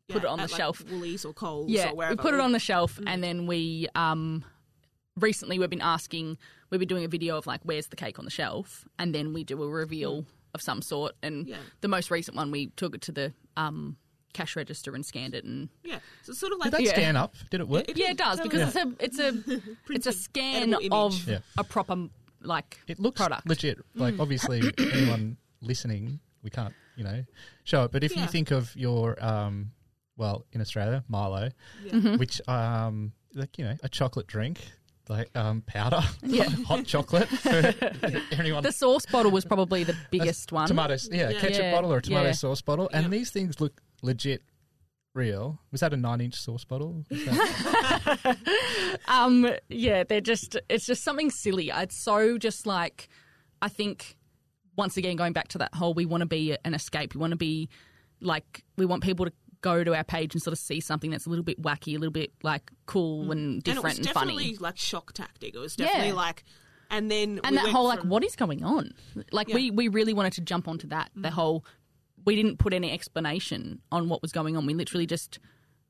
put Yeah, it on the like, shelf. Woolies or Coles Yeah, or wherever. we put it on the shelf, and then we um, recently we've been asking, we've been doing a video of like where's the cake on the shelf, and then we do a reveal of some sort. And Yeah. the most recent one, we took it to the um, cash register and scanned it, and Yeah, so it's sort of Did like that Yeah. scan up? Did it work? It- yeah, it does because Yeah. it's a it's a it's a scan of Yeah. a proper like It looks product. legit. Like Mm. obviously, anyone listening, we can't you know show it. But if Yeah. you think of your um, well in Australia, Milo, Yeah. Mm-hmm. which um, like you know a chocolate drink. Like um, powder, Yeah. hot chocolate. For anyone The sauce bottle was probably the biggest one. tomatoes, yeah, Yeah. ketchup Yeah, bottle or a tomato yeah. sauce bottle, and Yeah. these things look legit real. Was that a nine-inch sauce bottle? That- Um, yeah, they're just it's just something silly. It's so just like I think once again going back to that whole we want to be an escape. We want to be like we want people to go to our page and sort of see something that's a little bit wacky, a little bit like cool and different and and, it was definitely funny. like shock tactic. It was definitely Yeah. like, and then And we that whole like what is going on? Like Yeah. we we really wanted to jump onto that. The mm. whole we didn't put any explanation on what was going on. We literally just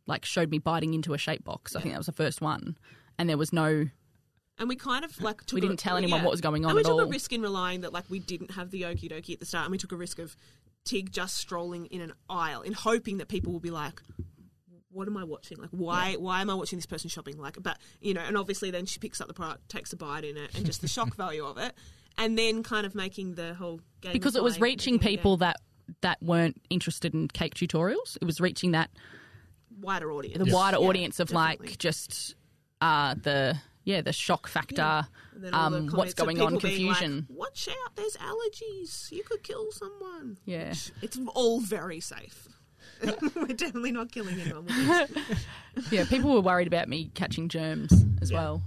like showed me biting into a shape box. I think that was the first one. And there was no And we kind of like took We didn't tell anyone what was going on And we at took all. a risk in relying that like we didn't have the okie dokie at the start, and we took a risk of Tig just strolling in an aisle in hoping that people will be like, "What am I watching? Like, why why am I watching this person shopping?" Like, but you know, and obviously then she picks up the product, takes a bite in it, and just the shock value of it, and then kind of making the whole game because it was reaching game people that that weren't interested in cake tutorials. It was reaching that wider audience, the wider Yeah, audience of definitely. like just uh, the yeah the shock factor, then all the um, what's going on, being like, confusion. Watch out! There's allergies. You could kill someone. Yeah. Which- it's all very safe. We're definitely not killing anyone. Yeah, people were worried about me catching germs as well.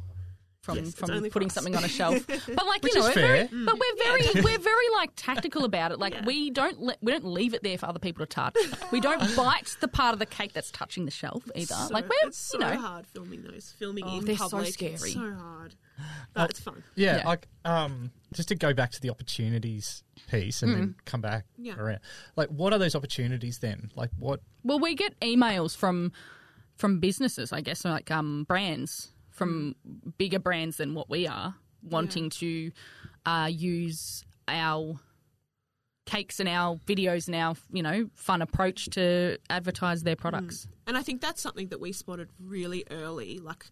From, Yes, from putting for something on a shelf, but like Which you know, is we're very- fair. but we're very we're very like tactical about it. Like Yeah. we don't let, we don't leave it there for other people to touch. We don't bite the part of the cake that's touching the shelf either. So- like we're it's so you know it's so hard filming those, filming Oh, in they're so public. scary. It's so hard, but it's fun. Yeah, Yeah. like um, just to go back to the opportunities piece and then come back Yeah. around. Like, what are those opportunities then? Like, what? Well, we get emails from from businesses, I guess, like um, brands from bigger brands than what we are, wanting to uh, use our cakes and our videos and our you know fun approach to advertise their products. And I think that's something that we spotted really early, like,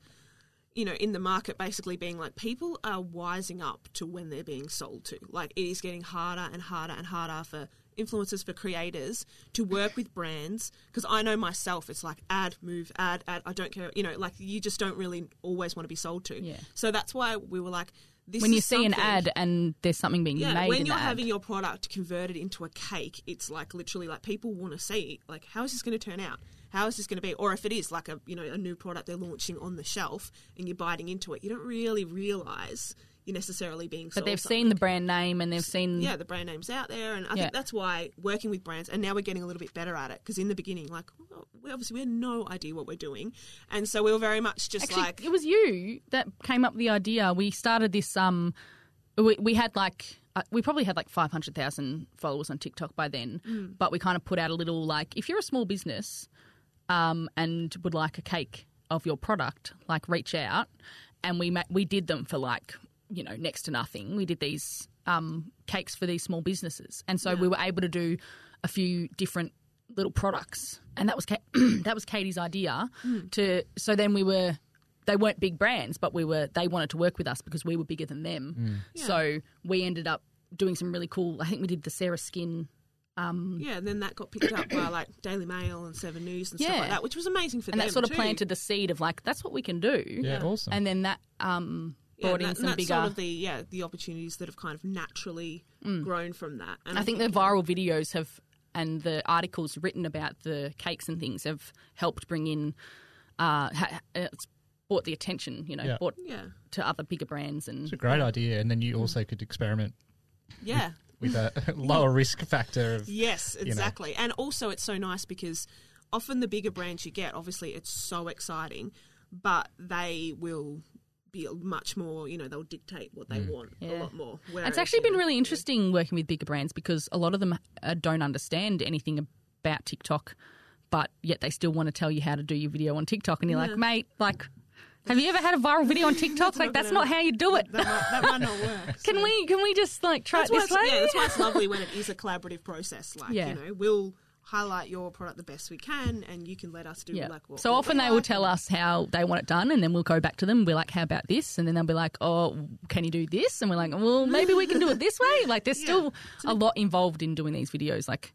you know, in the market, basically being like, people are wising up to when they're being sold to. Like, it is getting harder and harder and harder for influencers, for creators to work with brands. Because I know myself, it's like ad, move, ad, ad. I don't care. You know, like, you just don't really always want to be sold to. Yeah. So that's why we were like, this When you see an ad and there's something being yeah, made when you're the ad. having your product converted into a cake, it's like literally like people want to see like how is this going to turn out? How is this going to be? Or if it is like a you know a new product they're launching on the shelf and you're biting into it, you don't really realize you're necessarily being. but they've something. seen the brand name and they've seen yeah the brand names out there, and I Yeah. think that's why working with brands and now we're getting a little bit better at it because in the beginning like we obviously we had no idea what we're doing, and so we were very much just Actually, like it was you that came up with the idea. We started this. Um, we, we had like uh, we probably had like five hundred thousand followers on TikTok by then, Mm. but we kind of put out a little like if you're a small business, um, and would like a cake of your product, like reach out, and we ma- we did them for like you know next to nothing. We did these um, cakes for these small businesses, and so we were able to do a few different little products, and that was Ka- that was Katie's idea. To so then we were they weren't big brands, but we were they wanted to work with us because we were bigger than them. So we ended up doing some really cool. I think we did the Sarah Skin. yeah, and then that got picked up by like Daily Mail and Seven News and stuff like that, which was amazing for And them. And that sort of too. planted the seed of like that's what we can do. Yeah, awesome. And then that um, Yeah, brought and in that- some that's bigger. sort of the yeah the opportunities that have kind of naturally mm. grown from that. And I think the viral videos have and the articles written about the cakes and things have helped bring in, uh, ha, uh, it's brought the attention, you know, Yeah. brought yeah to other bigger brands and It's a great idea, and then you also mm. could experiment yeah with a lower risk factor of yes know. exactly. And also it's so nice because often the bigger brands you get, obviously it's so exciting, but they will be much more. You know, they'll dictate what they want a lot more. It's actually been really interesting working with bigger brands because a lot of them uh, don't understand anything about TikTok, but yet they still want to tell you how to do your video on TikTok. And you're like, mate, like, have you ever had a viral video on TikTok? like, that's not how you do it. That might, that might not work. Can we can we just like try That's it this way? yeah, that's why it's lovely when it is a collaborative process. Like, Yeah. you know, we'll highlight your product the best we can, and you can let us do Yeah. like what so what often we they will tell us how they want it done, and then we'll go back to them. We're like, "How about this?" And then they'll be like, "Oh, can you do this?" And we're like, "Well, maybe we can do it this way." Like, there's still a lot involved in doing these videos. Like,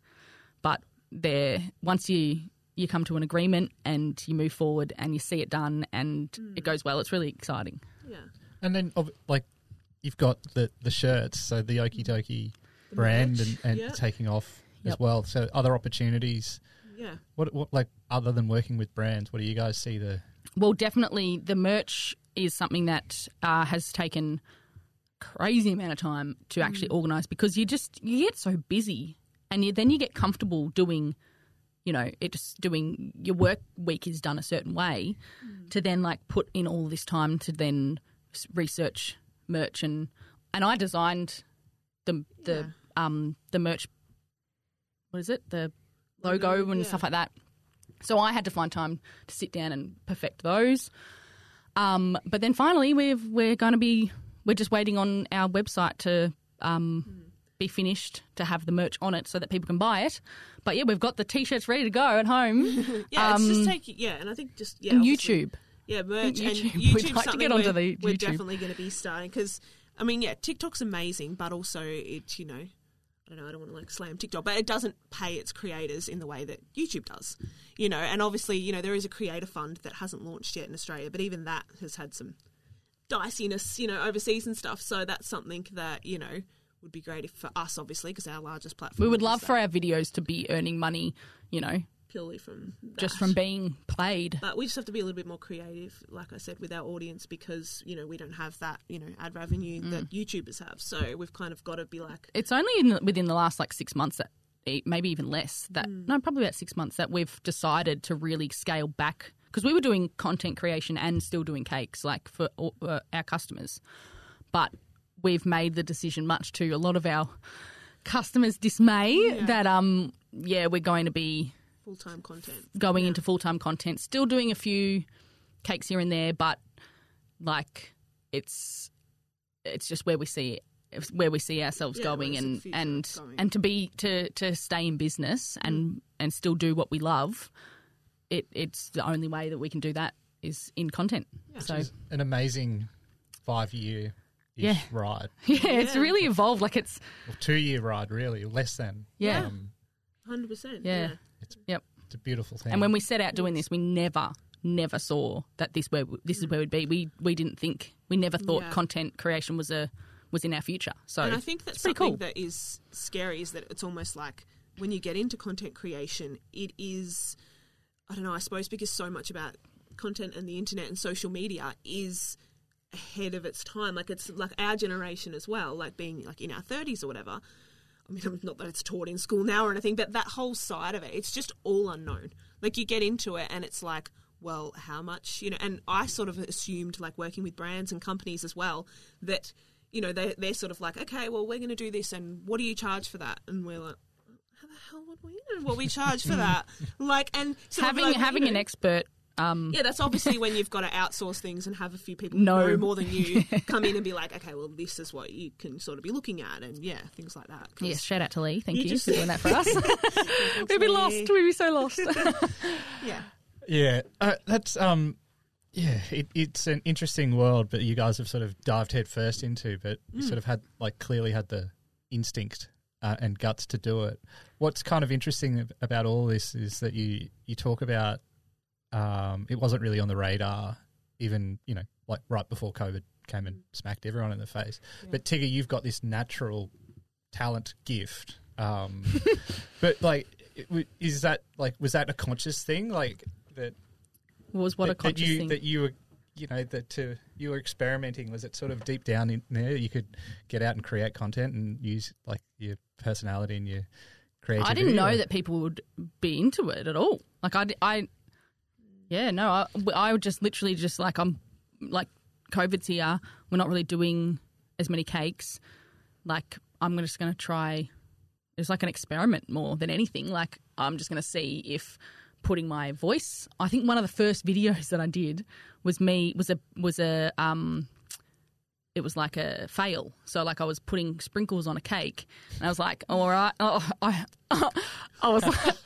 but there, once you you come to an agreement and you move forward and you see it done and Mm. it goes well, it's really exciting. Yeah. And then, ob- like, you've got the the shirts, so the Okie Dokie brand and, and yeah. taking off as well. So other opportunities. Yeah. What, what, like, other than working with brands, what do you guys see the? Well, definitely the merch is something that uh, has taken crazy amount of time to actually organise because you just you get so busy and you, then you get comfortable doing, you know, it just doing your work week is done a certain way to then like put in all this time to then research merch and and I designed the the um the merch. What is it? The logo Logo, and yeah. stuff like that. So I had to find time to sit down and perfect those. Um, but then finally, we've we're going to be we're just waiting on our website to um, be finished to have the merch on it so that people can buy it. But yeah, we've got the t-shirts ready to go at home. Yeah, it's just Um, taking yeah, and I think just yeah, and YouTube. Yeah, merch YouTube. and We'd YouTube's like to get onto we're, the we're definitely going to be starting because I mean, yeah, TikTok's amazing, but also it's you know, I don't know, I don't want to like slam TikTok, but it doesn't pay its creators in the way that YouTube does, you know. And obviously, you know, there is a creator fund that hasn't launched yet in Australia, but even that has had some diciness, you know, overseas and stuff. So that's something that you know would be great if for us, obviously, because our largest platform. We would love that for our videos to be earning money, you know, purely from just from being played. But we just have to be a little bit more creative, like I said, with our audience because you know we don't have that you know ad revenue Mm. that YouTubers have. So we've kind of got to be like, It's only in the, within the last like six months that maybe even less that no probably about six months that we've decided to really scale back because we were doing content creation and still doing cakes like for uh, our customers but we've made the decision much to a lot of our customers dismay that um yeah we're going to be full time content. going into full-time content still doing a few cakes here and there but like it's it's just where we see it's where we see ourselves Yeah, going and and going? and to be to to stay in business and and still do what we love it it's the only way that we can do that is in content so An amazing five year Yeah. ride. yeah it's really evolved like it's Well, two year ride, really, less than. yeah Um, Hundred percent. yeah it's, yep it's a beautiful thing. And when we set out doing this, we never, never saw that this where this is where we'd be. We we didn't think we never thought Yeah. content creation was a was in our future. So And I think that's pretty something cool. that is scary is that it's almost like when you get into content creation, it is, I don't know, I suppose because so much about content and the internet and social media is ahead of its time. Like it's like our generation as well, like being like in our 30s or whatever. I mean, not that it's taught in school now or anything, but that whole side of it, it's just all unknown. Like you get into it and it's like, well, how much, you know, and I sort of assumed, like working with brands and companies as well, that, you know, they, they're sort of like, okay, well, we're going to do this and what do you charge for that? And we're like, how the hell would we know what we charge for that? Like, and having like, you having know, an expert. Um, yeah, that's obviously when you've got to outsource things and have a few people No. know more than you come in and be like, okay, well, this is what you can sort of be looking at, and yeah, things like that. yes, shout out to Lee. Thank You you, just- for doing that for us. We'd be lost. We'd be so lost. yeah, yeah, uh, that's um, yeah, it, it's an interesting world, but you guys have sort of dived head first into, but you Mm. sort of had like clearly had the instinct uh, and guts to do it. What's kind of interesting about all this is that you you talk about um, it wasn't really on the radar, even you know, like right before COVID came and smacked everyone in the face. But Tigger, you've got this natural talent gift. Um, but like, is that like was that a conscious thing? Like that was what a that, that conscious you thing. that you were you know that to you were experimenting was it sort of deep down in there you could get out and create content and use like your personality and your creativity I didn't know or- that people would be into it at all. Like I, I- yeah, no, I, I would just literally just like I'm like COVID's here. We're not really doing as many cakes. Like I'm just going to try. It's like an experiment more than anything. Like I'm just going to see if putting my voice. I think one of the first videos that I did was me was a was a um it was like a fail. So like I was putting sprinkles on a cake, and I was like, all right, oh, I, I was like,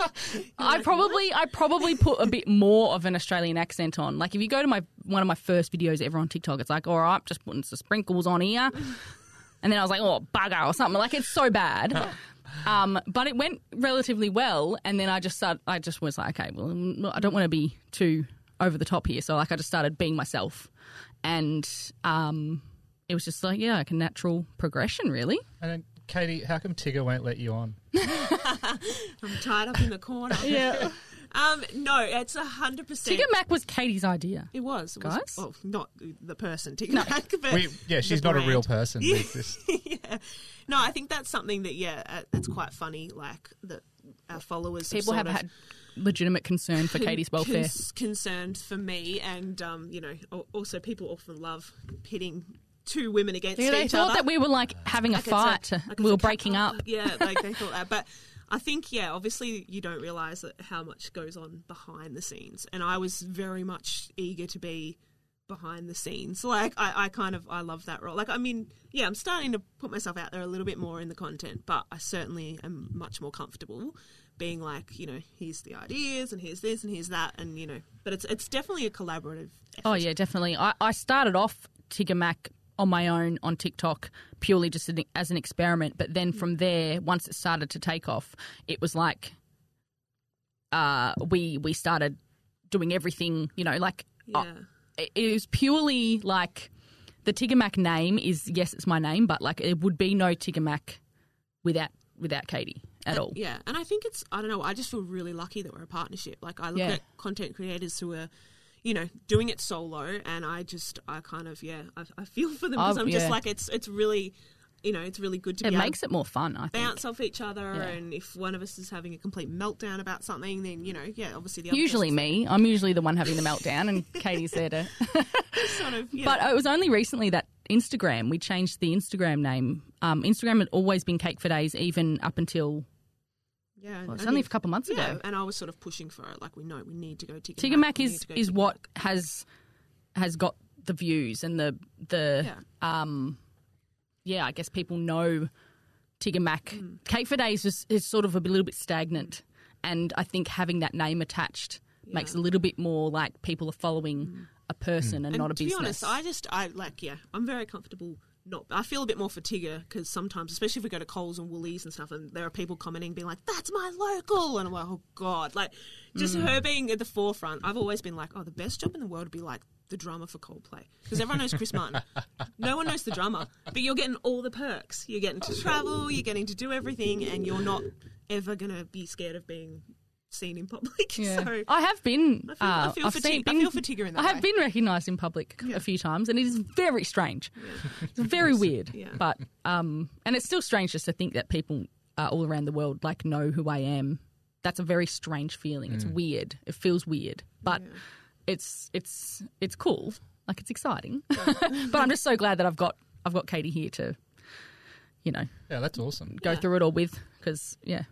I probably I probably put a bit more of an Australian accent on. Like if you go to my one of my first videos ever on TikTok, it's like, all right, just putting some sprinkles on here, and then I was like, oh bugger or something. Like it's so bad. Um, but it went relatively well, and then I just started. I just was like, okay, well, I don't want to be too over the top here, so like I just started being myself, and um, it was just like, yeah, like a natural progression, really. and then Katie how come Tigger won't let you on I'm tied up in the corner. Yeah, Um, no, it's a hundred percent. Tigger Mac was Katie's idea. It was, it was Guys? well, not the person Tigger Mac, but we, yeah the she's not a real person Yeah. It's just- yeah. No, I think that's something that yeah, uh, it's quite funny. Like that, our followers People sort have of had legitimate concern for Katie's welfare. cons- concerned for me, and um, you know, also people often love pitting two women against Yeah, they each thought other. that we were like having a Like fight. like we were breaking up. Yeah, like they thought that. But I think, yeah, obviously you don't realise that how much goes on behind the scenes. And I was very much eager to be behind the scenes. Like I, I kind of I love that role. Like I mean, yeah, I'm starting to put myself out there a little bit more in the content, but I certainly am much more comfortable being like, you know, here's the ideas and here's this and here's that and you know, but it's it's definitely a collaborative. Oh, effort. Oh yeah, definitely. I, I started off Tigger Mac on my own on TikTok purely just as an experiment, but then from there, once it started to take off, it was like uh, we we started doing everything. You know, like uh, Yeah. it it was purely like the Tigger Mac name is yes, it's my name, but like it would be no Tigger Mac without without Katie at all. Yeah, and I think it's I don't know. I just feel really lucky that we're a partnership. Like I look Yeah. at content creators who are, you know, doing it solo, and I just I kind of yeah I, I feel for them because Oh, I'm just like it's it's really, you know, it's really good to It be makes it more fun. I think. bounce off each other, Yeah. and if one of us is having a complete meltdown about something, then you know, yeah, obviously the other Usually me. I'm usually the one having the meltdown, and Katie's there to. sort of yeah. But it was only recently that Instagram, we changed the Instagram name. Um, Instagram had always been Cake for Days, even up until yeah, well, it's only a couple months yeah, ago. and I was sort of pushing for it. Like we know we need to go Tigger Tigger Mac is to is what has has got the views and the the Yeah. um yeah, I guess people know Tigger Mac. Mm. Cake for Days is, is sort of a little bit stagnant, and I think having that name attached makes a little bit more like people are following a person and, Mm. And not a to business. be honest, I just I like yeah, I'm very comfortable. Not, I feel a bit more for Tigger because sometimes, especially if we go to Coles and Woolies and stuff, and there are people commenting, being like, "That's my local," and I'm like, "Oh God!" Like just Mm. her being at the forefront. I've always been like, "Oh, the best job in the world would be like the drummer for Coldplay," because everyone knows Chris Martin. no one knows the drummer, but you're getting all the perks. You're getting to travel, you're getting to do everything, and you're not ever gonna be scared of being seen in public. Yeah. So I have been. I feel- I uh, feel I've for seen, Tig- I been- feel for Tigger in that I have way. been recognised in public a few times, and it is very strange. It's very weird, Yeah. but um, and it's still strange just to think that people uh, all around the world like know who I am. That's a very strange feeling. It's weird. It feels weird, but it's it's it's cool. Like it's exciting. but I'm just so glad that I've got I've got Katie here to, you know, Yeah, that's awesome. go through it all with because yeah, Well,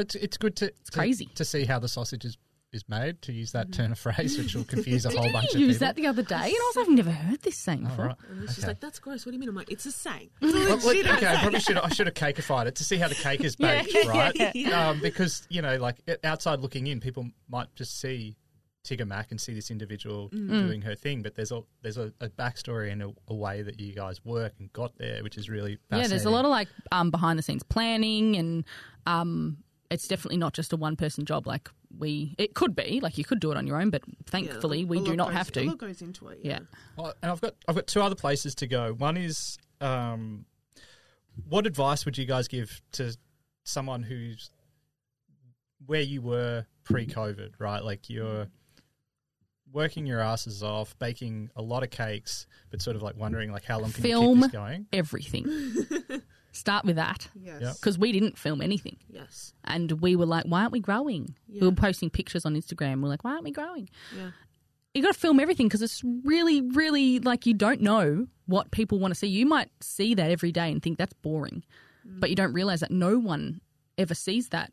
It's, it's good to it's crazy. to see how the sausage is, is made. To use that turn of phrase, which will confuse a whole bunch of used people. that the other day, and I was like, I've never heard this saying All before. right. And she's Okay. like, "That's gross. What do you mean?" I'm like, "It's a saying." Well, look, Legit, okay, I probably should I should have cakeified it to see how the cake is Yeah. baked, right? Yeah. Um, because you know, like it- outside looking in, people might just see Tigger Mac and see this individual Mm. doing her thing, but there's a there's a, a backstory and a, a way that you guys work and got there, which is really Yeah, there's a lot of like um, behind the scenes planning, and um, it's definitely not just a one person job. Like we, it could be like you could do it on your own, but thankfully Yeah, we do not goes- have A to. lot goes into it. Yeah. Well, and I've got I've got two other places to go. One is, um, what advice would you guys give to someone who's where you were pre-COVID, right? Like you're working your asses off, baking a lot of cakes, but sort of like wondering like how long can you Film. keep this going? Everything. Start with that Yes. Yep. because we didn't film anything, Yes. and we were like, "Why aren't we growing?" We were posting pictures on Instagram. We're like, "Why aren't we growing?" Yeah. you got to film everything because it's really, really like you don't know what people want to see. You might see that every day and think that's boring, mm. but you don't realize that no one ever sees that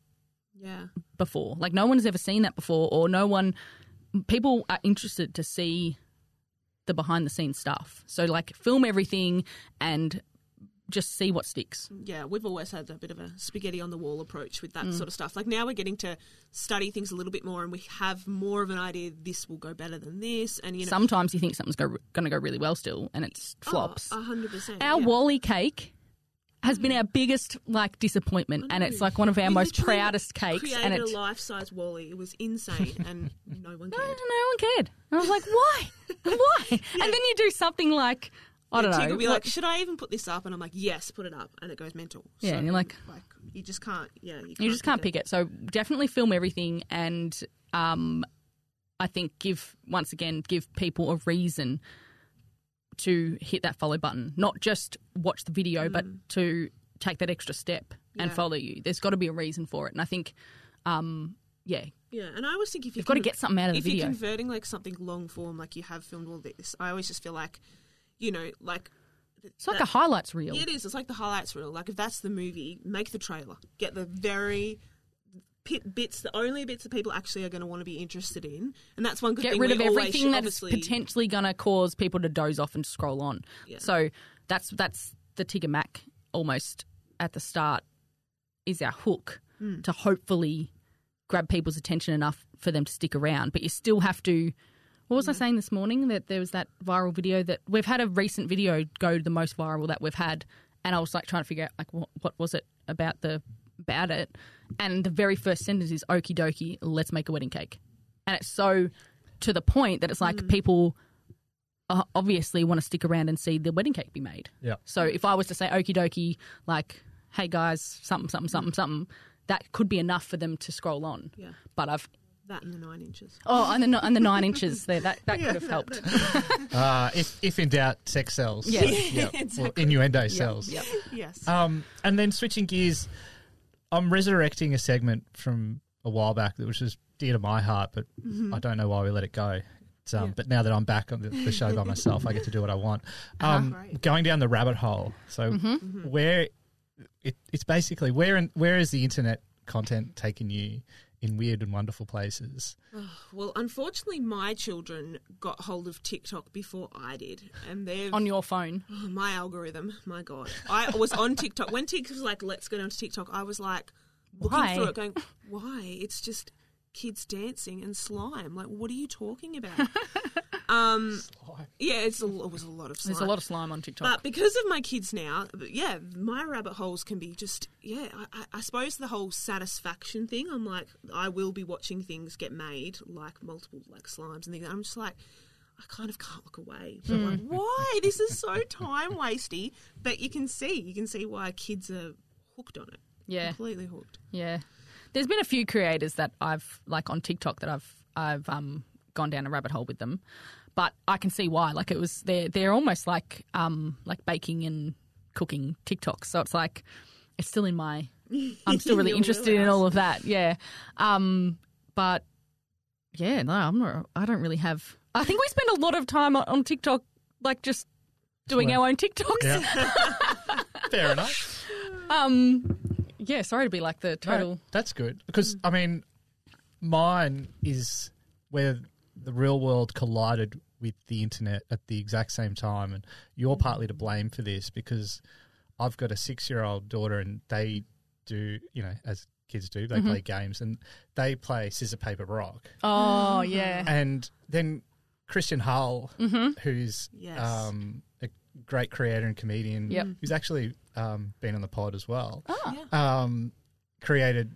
Yeah. before. Like no one has ever seen that before, or no one. People are interested to see the behind the scenes stuff. So like film everything and just see what sticks. Yeah, we've always had a bit of a spaghetti on the wall approach with that Mm. sort of stuff. Like now we're getting to study things a little bit more and we have more of an idea this will go better than this and you know Sometimes you think something's go, going to go really well still, and it Oh, flops. a 100%. Our yeah. Wally cake has been our biggest like disappointment, and it's like one of our We most proudest cakes. Created And a life-size Wally. It was insane and no one no, cared. no one cared. And I was like, why, why? And then you do something like I don't Tig know, will be like- "Should I even put this up?" And I'm like, "Yes, put it up," and it goes mental. Yeah, and you're like- like you just can't. Yeah, you, you just can't pick it. So definitely film everything, and um, I think give once again give people a reason to hit that follow button, not just watch the video, but to take that extra step and Yeah. follow you. There's got to be a reason for it, and I think, um, yeah, Yeah, and I always think if you you've got to get something out of the if video. you're converting like something long form, like you have filmed all this, I always just feel like, you know, like It's like a highlights reel. Yeah, it is. It's like the highlights reel. Like if that's the movie, make the trailer. Get the very pit bits, the only bits that people actually are going to want to be interested in, and that's one good Get thing. rid of everything should that obviously- potentially going to cause people to doze off and scroll on. Yeah. So that's that's the Tigger Mac almost at the start is our hook Hmm. to hopefully grab people's attention enough for them to stick around. But you still have to. What was I saying this morning? That there was that viral video that we've had a recent video go the most viral that we've had, and I was like trying to figure out like what, what was it about the about it, and the very first sentence is "Okie dokie, let's make a wedding cake," and it's so to the point that it's like people uh, obviously want to stick around and see the wedding cake be made. Yeah. So if I was to say okie dokie, like, hey guys, something, something, something, something, that could be enough for them to scroll on. Yeah. But I've that in the nine inches. oh, and the and the nine inches there that that could have helped. Uh, if, if in doubt, sex sells. Yes. Yeah. Or innuendo sells. Yep. Yes. Um, and then switching gears, I'm resurrecting a segment from a while back that was just dear to my heart, but I don't know why we let it go. Um, Yeah. But now that I'm back on the, the show by myself, I get to do what I want. Um, Great. Going down the rabbit hole. So where it, it's basically where in, where is the internet content taking you in weird and wonderful places? Well, unfortunately, my children got hold of TikTok before I did, and they're On your phone. Oh, my algorithm. My God, I was on TikTok when TikTok was like, "Let's go down to TikTok." I was like, looking Why? through it, going, "Why? It's just kids dancing and slime. Like, what are you talking about?" um, yeah, it's a, it was a lot of slime. There's a lot of slime on TikTok. But because of my kids now, yeah, my rabbit holes can be just yeah. I, I, I suppose the whole satisfaction thing. I'm like, I will be watching things get made, like multiple like slimes and things. I'm just like, I kind of can't look away. But I'm like, why? This is so time wasty. But you can see, you can see why kids are hooked on it. yeah. completely hooked. Yeah, there's been a few creators that I've like on TikTok that I've I've um gone down a rabbit hole with them, but I can see why. Like it was they're they're almost like um like baking and cooking TikToks. So it's like it's still in my I'm still really interested in all of that. Yeah, um, but yeah, no, I'm not. I don't really have. I think we spend a lot of time on, on TikTok, like just doing Well, our own TikToks. Yeah. Fair enough. Um, yeah. Sorry to be like the No, total. that's good because mm. I mean, mine is where the real world collided with the internet at the exact same time, and you're mm. partly to blame for this because I've got a six-year-old daughter, and they do, you know, as kids do, they mm-hmm. play games, and they play scissor paper rock, Oh mm-hmm. yeah. and then Christian Hull, mm-hmm. who's Yes. um, a great creator and comedian, Yep. who's actually um, been on the pod as well Oh. um, created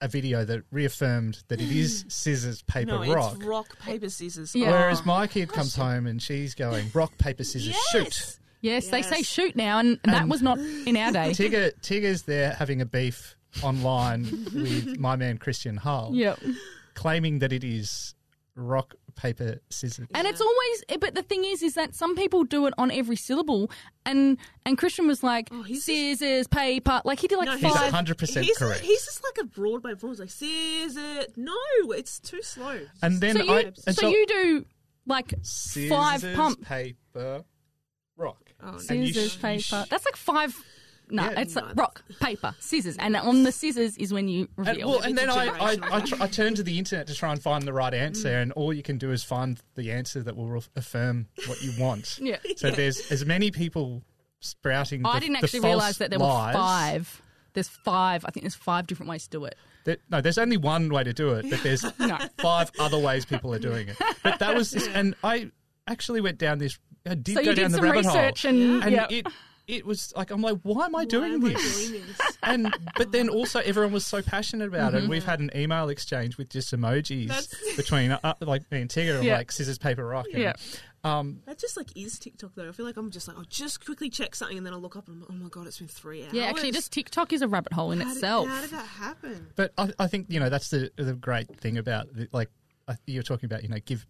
a video that reaffirmed that it is scissors, paper, no, rock. it's rock paper scissors. Yeah. Whereas my kid comes home and she's going rock, paper, scissors, shoot. Yes. Yes, they say shoot now, and, and that was not in our day. Tigger, Tigger's there having a beef online with my man Christian Hull, Yep. claiming that it is rock, paper, scissors. And it's always, eh, but the thing is, is that some people do it on every syllable, and and Christian was like Oh, he's scissors, paper, like he did like No, He's he's 100% he's, correct. he's just like a Broadway performance, like scissor. No, it's too slow. and then so you, I. And so, you do like scissors, five pump paper, rock. Oh, And you scissors, sh- paper. sh- That's like five. No, Yeah. it's No. like rock, paper, scissors, and on the scissors is when you And, reveal. well, and then It's a I, I, generational I, tr- I turn to the internet to try and find the right answer, and all you can do is find the answer that will re- affirm what you want. yeah. So there's as many people sprouting. I didn't actually realize that there lies. were five. There's five. I think there's five different ways to do it. That- no, there's only one way to do it, but there's No. five other ways people are doing it. But that was, this, and I actually went down this. I did So go you down did the some rabbit research hole, and, and yep. it it was like I'm like, why am I Why doing am I this? doing this? and but then also everyone was so passionate about it. And we've had an email exchange with just emojis That's- between uh, like me and Tigger, of Yeah. like scissors, paper, rock. And, Yeah. Um, That just like is TikTok though. I feel like I'm just like I'll just quickly check something and then I'll look up and I'm like, oh my god, it's been three hours. Yeah, actually, just TikTok is a rabbit hole in how itself. Did, how did that happen? but I, I think you know that's the the great thing about the, like I, you're talking about. You know, give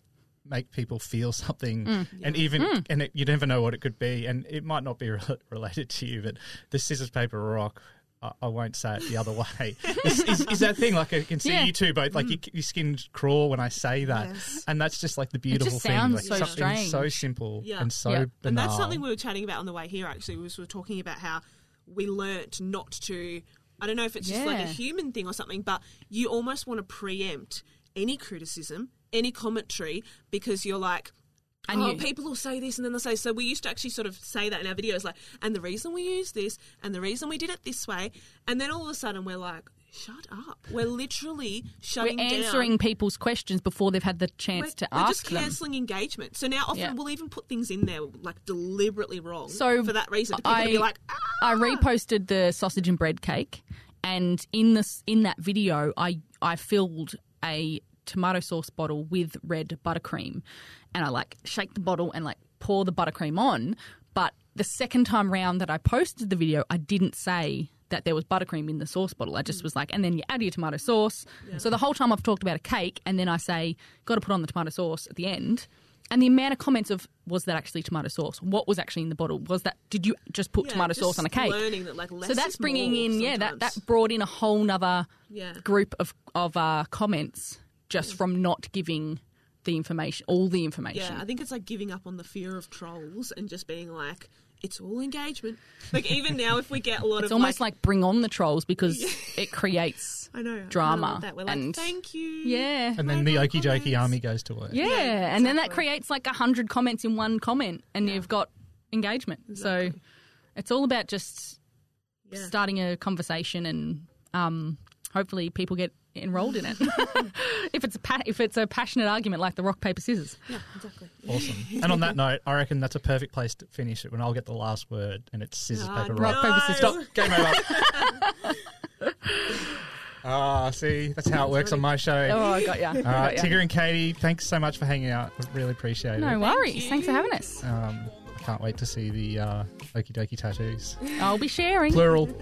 make people feel something, Mm. and even and it, you never know what it could be, and it might not be re- related to you. But the scissors, paper, rock. I, I won't say it the other way. is, is, is that thing like I can see Yeah. you two both like your, your skin crawl when I say that, Yes. and that's just like the beautiful just thing. sounds Like so something so simple Yeah. and so Yeah. banal. And that's something we were chatting about on the way here. Actually, was we were talking about how we learnt not to I don't know if it's just like a human thing or something, but you almost want to preempt any criticism, any commentary, because you're like, And oh, you- people will say this and then they'll say. So we used to actually sort of say that in our videos, like, and the reason we use this, and the reason we did it this way, and then all of a sudden we're like, shut up. We're literally We're answering down. people's questions before they've had the We're, chance to ask. we're ask just them. cancelling engagement. So now often Yeah. we'll even put things in there like deliberately wrong. So for that reason, people I, to be like, ah! I reposted the sausage and bread cake, and in this in that video, I I filled a tomato sauce bottle with red buttercream, and I like shake the bottle and like pour the buttercream on. But the second time round that I posted the video, I didn't say that there was buttercream in the sauce bottle. I just was like, and then you add your tomato sauce. So the whole time I've talked about a cake, and then I say, got to put on the tomato sauce at the end. And the amount of comments of was that actually tomato sauce? What was actually in the bottle? Was that did you just put Yeah, tomato just sauce on a cake? That like so that's bringing in yeah that that brought in a whole nother Yeah. group of of uh, comments just from not giving the information all the information. Yeah, I think it's like giving up on the fear of trolls and just being like, it's all engagement. Like even now, if we get a lot it's of it's almost like, like, bring on the trolls because it creates I know drama love that we're like, and- thank you. yeah And then the more Okie Dokie army goes to work. yeah, and then that creates like a hundred comments in one comment, and you've got engagement. So it's all about just Yeah. starting a conversation and um, hopefully people get enrolled in it. if it's a pa- if it's a passionate argument like the rock paper scissors. Yeah, exactly. Awesome. And on that note, I reckon that's a perfect place to finish it when I'll get the last word and it's scissors, Ah, paper, rock. Rock paper scissors. Stop. Game over. Ah, see, that's how it works on my show. Oh, I got ya. I All got ya. Tigger and Katie, thanks so much for hanging out. Really appreciate it. No worries. you. Thanks for having us. Um, I can't wait to see the uh, Okie Dokie tattoos. I'll be sharing. Plural.